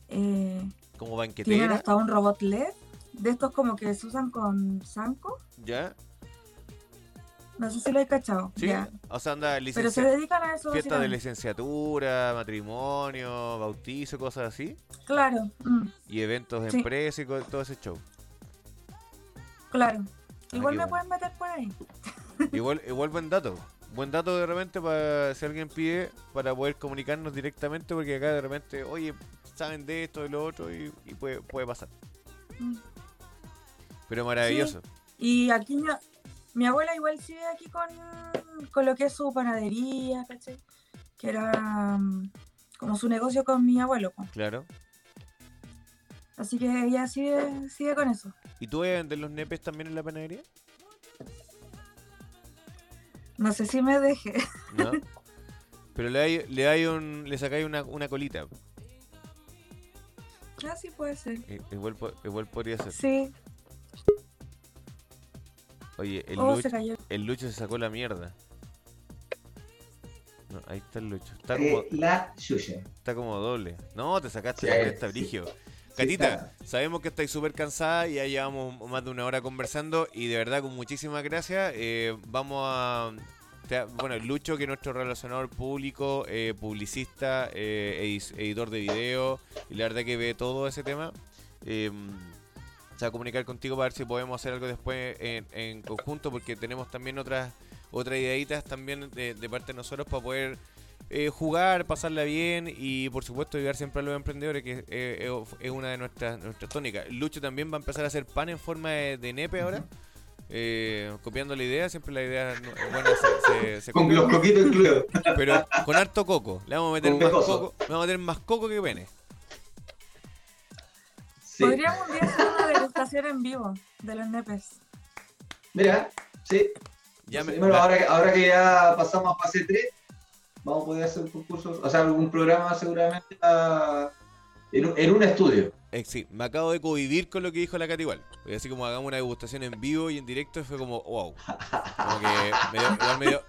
Speaker 4: eh,
Speaker 2: Como
Speaker 4: tienen
Speaker 2: banquetera,
Speaker 4: hasta un robot LED, de estos como que se usan con Sanco.
Speaker 2: ¿ya?
Speaker 4: No sé si lo he cachado.
Speaker 2: Sí,
Speaker 4: ya.
Speaker 2: o sea, anda
Speaker 4: Pero se dedican a eso.
Speaker 2: Fiesta de licenciatura, matrimonio, bautizo, cosas así.
Speaker 4: Claro, mm,
Speaker 2: Y eventos de
Speaker 4: Sí.
Speaker 2: empresa y todo ese show.
Speaker 4: claro.
Speaker 2: Ah,
Speaker 4: Igual me
Speaker 2: bueno.
Speaker 4: pueden meter por ahí.
Speaker 2: Igual, igual buen dato. Buen dato de repente para si alguien pide para poder comunicarnos directamente porque acá de repente, oye, saben de esto, de lo otro y, y puede, puede pasar.
Speaker 4: Mm.
Speaker 2: Pero maravilloso.
Speaker 4: Y aquí mi, abuela igual sigue aquí con, con lo que es su panadería, ¿cachai? Que era mm, como su negocio con mi abuelo. pues.
Speaker 2: Claro.
Speaker 4: Así que ella sigue, sigue con eso.
Speaker 2: ¿Y tú vas a vender los nepes también en la panadería?
Speaker 4: No sé si me deje.
Speaker 2: No. Pero le hay, le hay un, le sacáis una, una colita.
Speaker 4: Ah, sí puede ser.
Speaker 2: I- Igual, igual podría ser.
Speaker 4: Sí.
Speaker 2: Oye, el,
Speaker 4: Oh,
Speaker 2: Lucho,
Speaker 4: se
Speaker 2: el Lucho se sacó la mierda. No, ahí está el Lucho. Está como,
Speaker 5: Eh, la Yuya.
Speaker 2: está como doble. No, te sacaste
Speaker 5: Sí,
Speaker 2: la cresta
Speaker 5: sí.
Speaker 2: brigio.
Speaker 5: Sí,
Speaker 2: Catita, sabemos que estáis súper cansada y ya llevamos más de una hora conversando y de verdad con muchísimas gracias. eh, vamos a, te- bueno, el Lucho, que es nuestro relacionador público, eh, publicista, eh, editor de video, y la verdad que ve todo ese tema. Eh, se va a comunicar contigo para ver si podemos hacer algo después en, en conjunto, porque tenemos también otras otras ideitas también de, de parte de nosotros para poder eh, jugar, pasarla bien y por supuesto ayudar siempre a los emprendedores, que eh, es- es una de nuestras, nuestras tónicas. Lucho también va a empezar a hacer pan en forma de, de nepe ahora. eh, copiando la idea, siempre la idea no- buena se, se- se
Speaker 3: Con los coquitos incluidos.
Speaker 2: Pero con harto coco. Le vamos a meter
Speaker 3: Con
Speaker 2: más
Speaker 3: pecoso.
Speaker 2: coco, le vamos a meter más coco que pene.
Speaker 3: Sí.
Speaker 4: Podríamos un día hacer una degustación en vivo de los nepes.
Speaker 3: Mira, sí.
Speaker 2: Ya me-
Speaker 3: Bueno,
Speaker 2: va-
Speaker 3: ahora, que- ahora que ya pasamos a fase 3, vamos a poder hacer un concurso, o sea, algún programa seguramente a- en, un- en un estudio.
Speaker 2: eh, sí, me acabo de convivir con lo que dijo la Cati igual. Porque Así como hagamos una degustación en vivo y en directo, fue como, wow. Como que me dio- igual, me dio,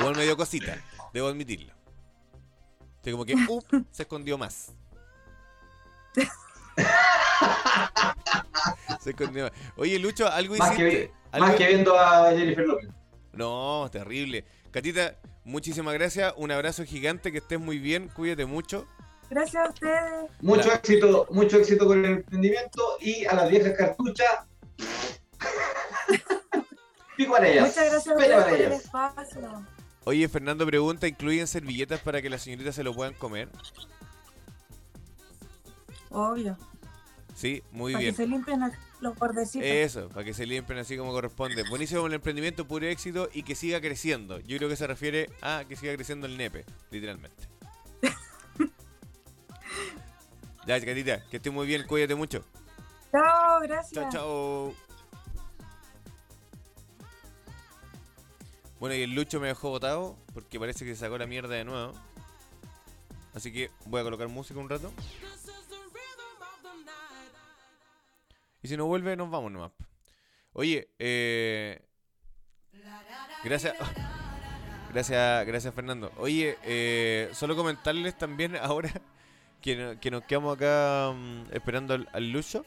Speaker 2: igual me dio cosita, debo admitirlo. Así como que, up, se escondió más. se más. Oye, Lucho, algo
Speaker 3: Más
Speaker 2: hiciste.
Speaker 3: que,
Speaker 2: algo-
Speaker 3: más que viendo a Jennifer López.
Speaker 2: No, terrible. Catita, muchísimas gracias. Un abrazo gigante, que estés muy bien, cuídate mucho.
Speaker 4: Gracias a ustedes.
Speaker 3: Mucho éxito, mucho éxito con el emprendimiento y a las viejas cartuchas. Pico para ellas.
Speaker 4: Muchas gracias a ustedes
Speaker 3: para
Speaker 4: por el
Speaker 3: ellas.
Speaker 4: espacio.
Speaker 2: Oye, Fernando pregunta, ¿incluyen servilletas para que las señoritas se lo puedan comer?
Speaker 4: Obvio.
Speaker 2: Sí, muy
Speaker 4: para
Speaker 2: bien.
Speaker 4: que se limpien los- bordecitos.
Speaker 2: Eso, para que se limpien así como corresponde. Buenísimo el emprendimiento, puro éxito y que siga creciendo. Yo creo que se refiere a que siga creciendo el nepe, literalmente. ya, Catita, que estés muy bien, cuídate mucho.
Speaker 4: Chao, gracias.
Speaker 2: Chao, chao. Bueno, y el Lucho me dejó botado porque parece que se sacó la mierda de nuevo. Así que voy a colocar música un rato. Y si no vuelve, nos vamos nomás. Oye, eh... Gracias. Gracias, gracias Fernando. Oye, eh, solo comentarles también ahora que, no- que nos quedamos acá mm, esperando al, al Lucho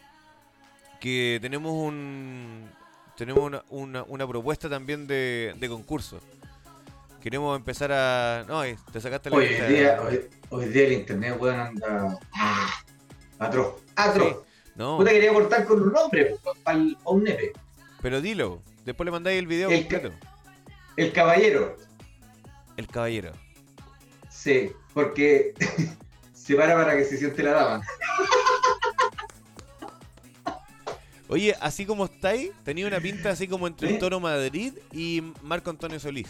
Speaker 2: que tenemos un tenemos una, una, una propuesta también de, de concurso. Queremos empezar a. No, te sacaste la
Speaker 3: Hoy día, hoy, hoy día el internet pueden andar. Ah, atroz. Atroz.
Speaker 2: No,
Speaker 3: Puta quería cortar con un nombre, para un nepe.
Speaker 2: pero dilo. Después le mandáis el video
Speaker 3: El
Speaker 2: completo.
Speaker 3: El caballero.
Speaker 2: El caballero.
Speaker 3: Sí, porque se para para que se siente la dama.
Speaker 2: Oye, así como estáis, tenía una pinta así como entre el
Speaker 3: ¿Eh?
Speaker 2: Toro Madrid y Marco Antonio Solís.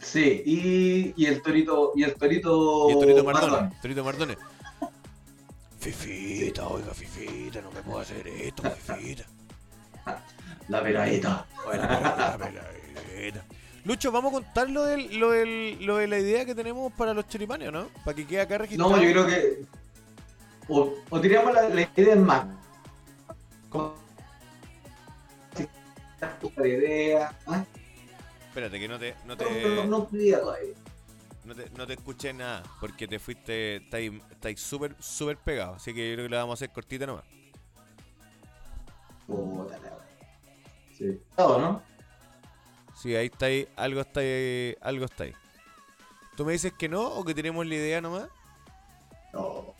Speaker 3: Sí, y, y el torito, y el torito,
Speaker 2: Y el Torito Mardone.
Speaker 3: Mardone.
Speaker 2: Torito Mardone. Fifita, oiga, Fifita, no me puedo hacer esto, Fifita.
Speaker 3: La veladita.
Speaker 2: Bueno, la peladita. Lucho, vamos a contar lo, del, lo, del, lo de la idea que tenemos para los choripanes, ¿o ¿no? Para que quede acá registrado.
Speaker 3: No, yo creo que. O, o tiramos la, la idea en más. Como- La idea. ¿ah?
Speaker 2: Espérate, que no te, no
Speaker 3: No,
Speaker 2: te,
Speaker 3: no, no pedía todavía.
Speaker 2: no te, no te escuché nada, porque te fuiste, estáis estáis súper, súper pegados. Así que yo creo que la vamos a hacer cortita nomás.
Speaker 3: Puta la wea. Sí. Todo, ¿no?
Speaker 2: Sí, ahí está ahí, algo está ahí, algo está ahí. ¿Tú me dices que no o que tenemos la idea nomás?
Speaker 3: No.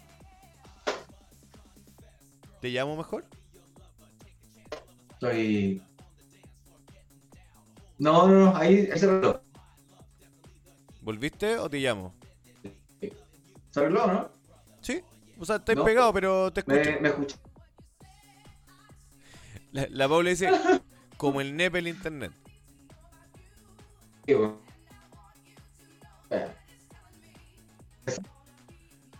Speaker 2: ¿Te llamo mejor?
Speaker 3: Estoy. No, no, no, ahí se arregló.
Speaker 2: ¿Volviste o te llamo?
Speaker 3: Se arregló, ¿no?
Speaker 2: Sí, o sea, estáis
Speaker 3: No.
Speaker 2: pegado, pero te escucho.
Speaker 3: Me, me escuché.
Speaker 2: La, la Paula dice, como el nepe el internet.
Speaker 3: Sí, bueno.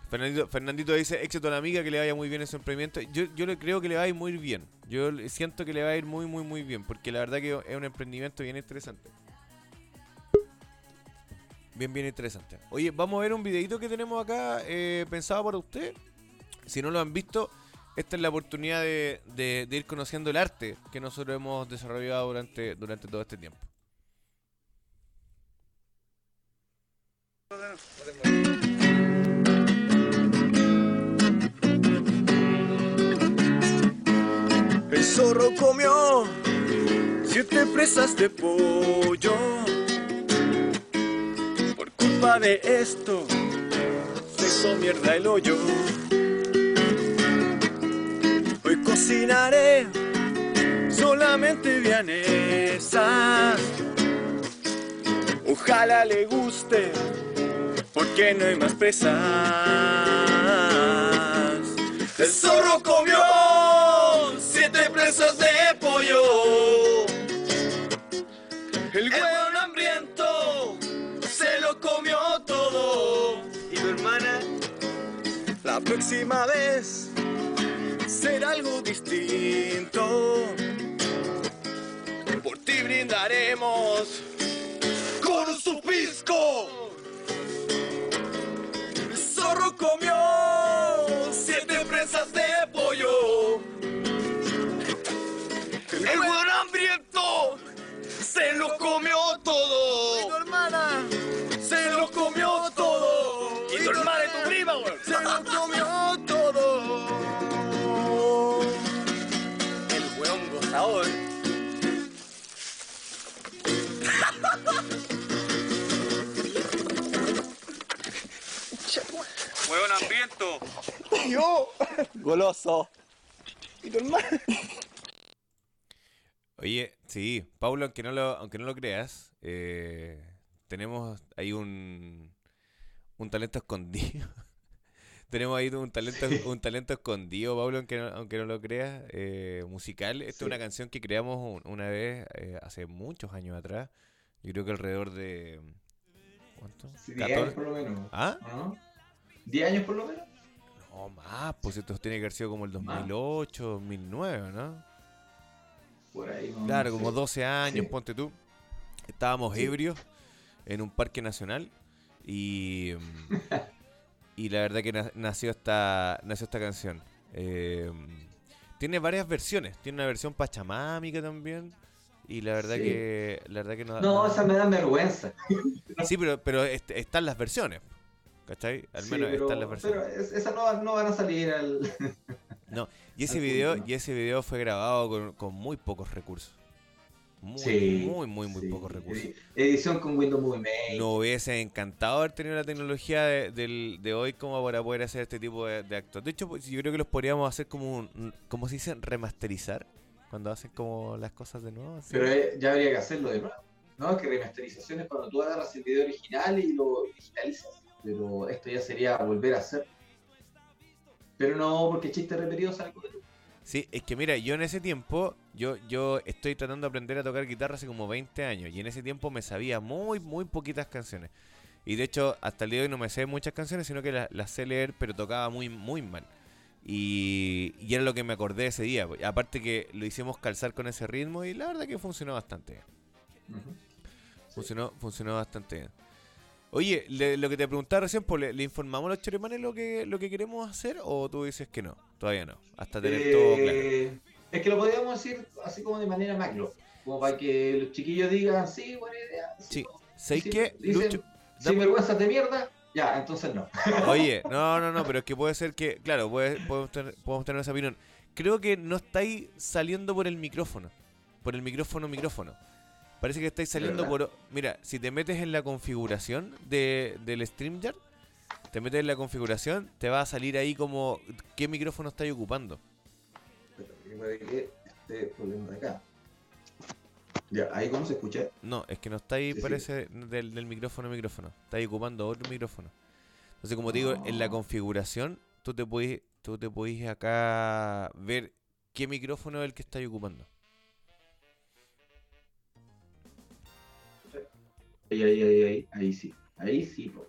Speaker 2: Fernandito, Fernandito dice, éxito a la amiga, que le vaya muy bien en su emprendimiento. Yo, yo le creo que le va a ir muy bien. Yo siento que le va a ir muy, muy, muy bien, porque la verdad que es un emprendimiento bien interesante. Bien, bien interesante. Oye, vamos a ver un videito que tenemos acá eh, pensado para usted. Si no lo han visto, esta es la oportunidad de, de- ir conociendo el arte que nosotros hemos desarrollado durante, durante todo este tiempo.
Speaker 6: El zorro comió siete presas de pollo
Speaker 7: de esto se mierda el hoyo. Hoy cocinaré solamente vianesas. Ojalá le guste, porque no hay más presas. El zorro comió siete presas de pollo. El hueón próxima vez será algo distinto. Por ti brindaremos con un supisco. El zorro comió siete presas de pollo. El hueón hambriento se lo comió todo. Comió todo. El weón gozador. Weón hambriento.
Speaker 8: Yo, goloso. Y tu.
Speaker 2: Oye, sí, Paulo, aunque no lo, aunque no lo creas, eh, tenemos ahí un, un talento escondido. tenemos ahí un talento, un talento escondido, Pablo, aunque no, aunque no lo creas, eh, musical. Esta
Speaker 3: Sí.
Speaker 2: es una canción que creamos un- una vez eh, hace muchos años atrás. Yo creo que alrededor de... ¿Cuánto?
Speaker 3: Sí, 10 años
Speaker 2: 14.
Speaker 3: por lo menos.
Speaker 2: ¿Ah?
Speaker 3: ¿o ¿No? ¿10 años por lo menos?
Speaker 2: No, más, pues esto tiene que haber sido como el
Speaker 3: Más.
Speaker 2: 2008, 2009, ¿no?
Speaker 3: Por ahí. más o
Speaker 2: Claro, como
Speaker 3: sí.
Speaker 2: 12 años,
Speaker 3: Sí.
Speaker 2: ponte tú. Estábamos ebrios en un parque nacional y, mm, y la verdad que na- nació esta, nació esta canción. Eh, tiene varias versiones. Tiene una versión pachamámica también. Y la verdad
Speaker 3: Sí.
Speaker 2: que la verdad que no,
Speaker 3: No, esas me dan vergüenza.
Speaker 2: Sí, pero, pero est- están las versiones. ¿Cachai? Al
Speaker 3: Sí,
Speaker 2: menos
Speaker 3: pero,
Speaker 2: están las versiones.
Speaker 3: pero es- esas no, no van a salir al.
Speaker 2: Y ese
Speaker 3: al
Speaker 2: video, y ese video fue grabado con, con muy pocos recursos. Muy,
Speaker 3: Sí,
Speaker 2: muy, muy, muy
Speaker 3: sí.
Speaker 2: pocos recursos.
Speaker 3: Edi- Edición con Windows Movie Maker.
Speaker 2: No hubiese encantado haber tenido la tecnología de, de hoy como para poder hacer este tipo de, de actos. De hecho, pues, yo creo que los podríamos hacer como un, como se dice, remasterizar. Cuando hacen como las cosas de nuevo.
Speaker 3: Pero eh, ya habría que hacerlo de nuevo. No, que remasterización es cuando tú agarras el video original y lo digitalizas. Pero esto ya sería volver a hacer. Pero no, porque chiste repetido sale con el-
Speaker 2: Sí, es que mira, yo en ese tiempo, yo, yo estoy tratando de aprender a tocar guitarra hace como 20 años. Y en ese tiempo me sabía muy, muy poquitas canciones. Y de hecho, hasta el día de hoy no me sé muchas canciones, sino que las, las sé leer, pero tocaba muy, muy mal. Y, y era lo que me acordé ese día. Aparte que lo hicimos calzar con ese ritmo y la verdad que funcionó bastante bien.
Speaker 3: Ujú.
Speaker 2: Funcionó, funcionó bastante bien. Oye, le- lo que te preguntaba recién, pues, ¿le, le informamos a los choremanes lo que, lo que queremos hacer o tú dices que no? Todavía no, hasta tener todo claro.
Speaker 3: Es que lo podríamos decir así como de manera macro. Como para que los chiquillos digan, sí, buena idea.
Speaker 2: Sí.
Speaker 3: no".
Speaker 2: ¿Sabes
Speaker 3: Sí,
Speaker 2: qué,
Speaker 3: dicen? Sin vergüenzas de mierda, ya, entonces no.
Speaker 2: Oye, no, no, no, pero es que puede ser que, claro, puede- podemos, tener, podemos tener esa opinión. Creo que no estáis saliendo por el micrófono, por el micrófono, micrófono. Parece que estáis saliendo por... Mira, si te metes en la configuración de, del StreamYard, te metes en la configuración, te va a salir ahí como qué micrófono estáis ocupando.
Speaker 3: Puede que esté problema de acá. Ya, ahí cómo se escucha.
Speaker 2: No, es que no estáis,
Speaker 3: Sí, sí.
Speaker 2: parece, del, del micrófono a micrófono. Estáis ocupando otro micrófono. Entonces, como te digo, en la
Speaker 3: Ah.
Speaker 2: configuración, tú te podés, tú te podés acá ver qué micrófono es el que estáis ocupando.
Speaker 3: Ahí, ahí, ahí, ahí, ahí sí. Ahí sí. po.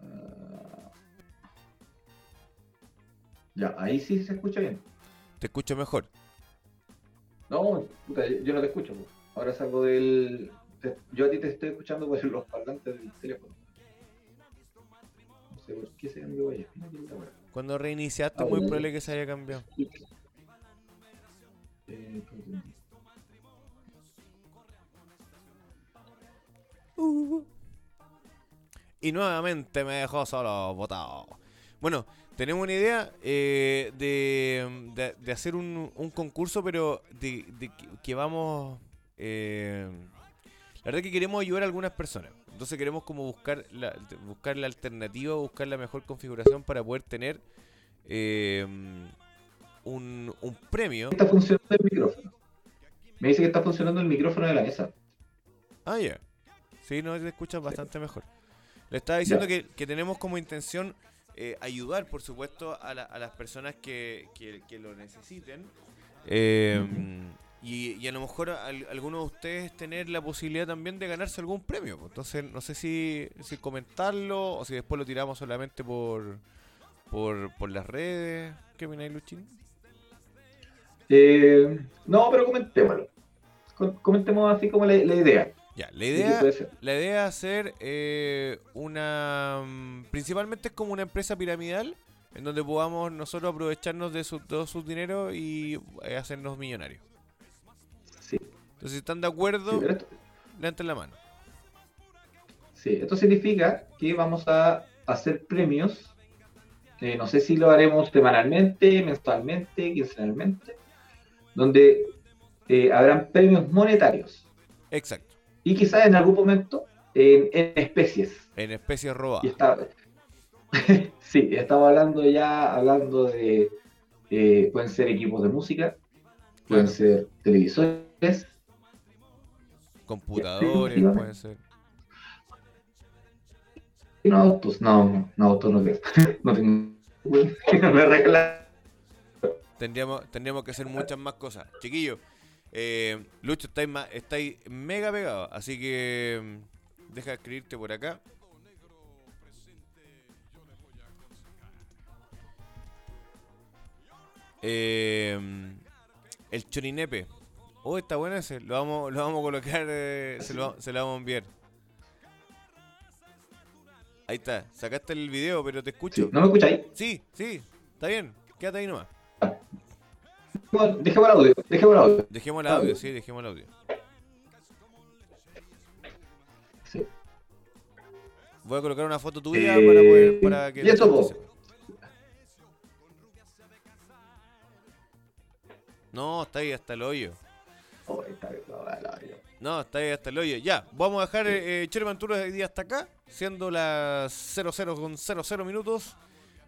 Speaker 3: Ah. Ya, ahí sí se escucha bien.
Speaker 2: Te escucho mejor.
Speaker 3: No, puta, yo, yo no te escucho. po. Ahora salgo del. te- yo a ti te estoy escuchando por los parlantes del teléfono. No sé por qué se cambió.
Speaker 2: Cuando reiniciaste,
Speaker 3: Ah,
Speaker 2: muy probable que se haya cambiado.
Speaker 3: Eh, que-
Speaker 2: Y nuevamente me dejó solo botado. Bueno, tenemos una idea eh, de, de- de hacer un, un concurso, pero de, de que- vamos... eh, La verdad que queremos ayudar a algunas personas. Entonces queremos como buscar la, buscar la alternativa, buscar la mejor configuración para poder tener eh, un, un premio.
Speaker 3: Está funcionando el micrófono. Me dice que está funcionando el micrófono de la mesa.
Speaker 2: Ah, ya. Sí, no, te escuchas bastante mejor. Le estaba diciendo que, que tenemos como intención eh, ayudar, por supuesto, a, la- a las personas que, lo necesiten. Eh, y, a lo mejor al- algunos de ustedes tener la posibilidad también de ganarse algún premio. pues. Entonces, no sé si, si comentarlo o si después lo tiramos solamente por, por, por las redes. ¿Qué opináis, Luchín?
Speaker 3: Eh, no, pero comentémoslo. Co- Comentemos así como la idea.
Speaker 2: Ya, la idea. La idea es hacer eh, una... mm, Principalmente es como una empresa piramidal en donde podamos nosotros aprovecharnos de su, todo su dinero y eh, hacernos millonarios.
Speaker 3: Sí,
Speaker 2: Entonces, si están de
Speaker 3: sí,
Speaker 2: acuerdo,
Speaker 3: pero esto,
Speaker 2: levanten la mano.
Speaker 3: sí, esto significa que vamos a hacer premios. eh, no sé si lo haremos semanalmente, mensualmente, quincenalmente, donde habrán premios monetarios
Speaker 2: Exacto.
Speaker 3: Y quizás en algún momento en, en especies.
Speaker 2: En especies robadas.
Speaker 3: está, sí, estamos hablando ya, hablando de, eh, pueden ser equipos de música, pueden
Speaker 2: Claro.
Speaker 3: ser televisores,
Speaker 2: Computadores, pueden ser.
Speaker 3: y no autos, no, no autos no creo, no tengo, me regalan.
Speaker 2: Tendríamos, tendríamos que hacer muchas más cosas. Chiquillos, eh, Lucho, estáis, estáis mega pegados, así que mm, deja de escribirte por acá. Eh, el chorinepe. Oh, está bueno ese. Lo vamos, lo vamos a colocar, eh, se, lo, se lo vamos a enviar. Ahí está, sacaste el video, pero te escucho.
Speaker 3: ¿No me escucháis?
Speaker 2: Sí, sí, está bien. Quédate ahí nomás.
Speaker 3: Bueno, dejemos el audio, dejemos el audio.
Speaker 2: Dejemos el audio, sí, dejemos el audio.
Speaker 3: Sí.
Speaker 2: Voy a colocar una foto tuya
Speaker 3: Eh,
Speaker 2: para poder para que
Speaker 3: y eso,
Speaker 2: sepa. No, está ahí hasta el hoyo.
Speaker 3: Oh, está no, el audio.
Speaker 2: No, está ahí hasta el hoyo. Ya, vamos a dejar eh, Chore Manturos hoy día hasta acá, siendo las 00 con 00 minutos.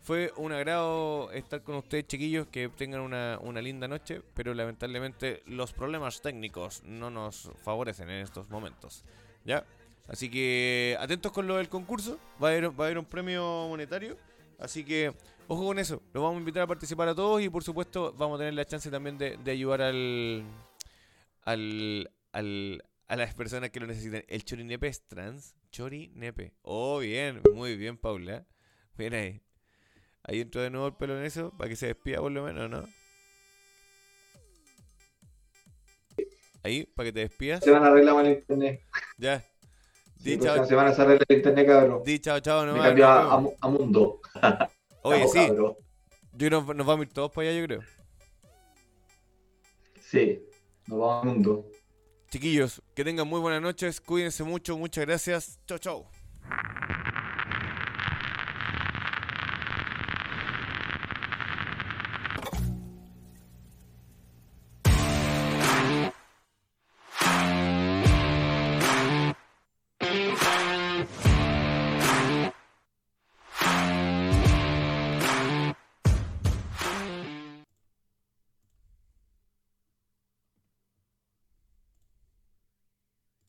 Speaker 2: Fue un agrado estar con ustedes, chiquillos, que tengan una, una linda noche, pero lamentablemente los problemas técnicos no nos favorecen en estos momentos. ¿Ya? Así que atentos con lo del concurso, va a haber, va a haber un premio monetario, así que ojo con eso, los vamos a invitar a participar a todos y por supuesto vamos a tener la chance también de, ayudar al, al, al, a las personas que lo necesiten. El chorinepe es trans. Chorinepe. Oh, bien, muy bien, Paula. Bien ahí. Ahí entró de nuevo el pelo en eso, para que se despida por lo menos, ¿no? Ahí, para que te despidas.
Speaker 3: Se van a arreglar mal el internet.
Speaker 2: Ya. Di
Speaker 3: próxima
Speaker 2: chao,
Speaker 3: se arregla el internet, cabrón.
Speaker 2: di chao, chao,
Speaker 3: Me
Speaker 2: nomás,
Speaker 3: cambió
Speaker 2: nos
Speaker 3: a, a mu- a mundo.
Speaker 2: Oye,
Speaker 3: Chao,
Speaker 2: sí,
Speaker 3: cabrón.
Speaker 2: yo que nos vamos a ir todos para allá, yo creo.
Speaker 3: Sí, nos vamos a mundo.
Speaker 2: Chiquillos, que tengan muy buenas noches, cuídense mucho, muchas gracias. Chau, chau.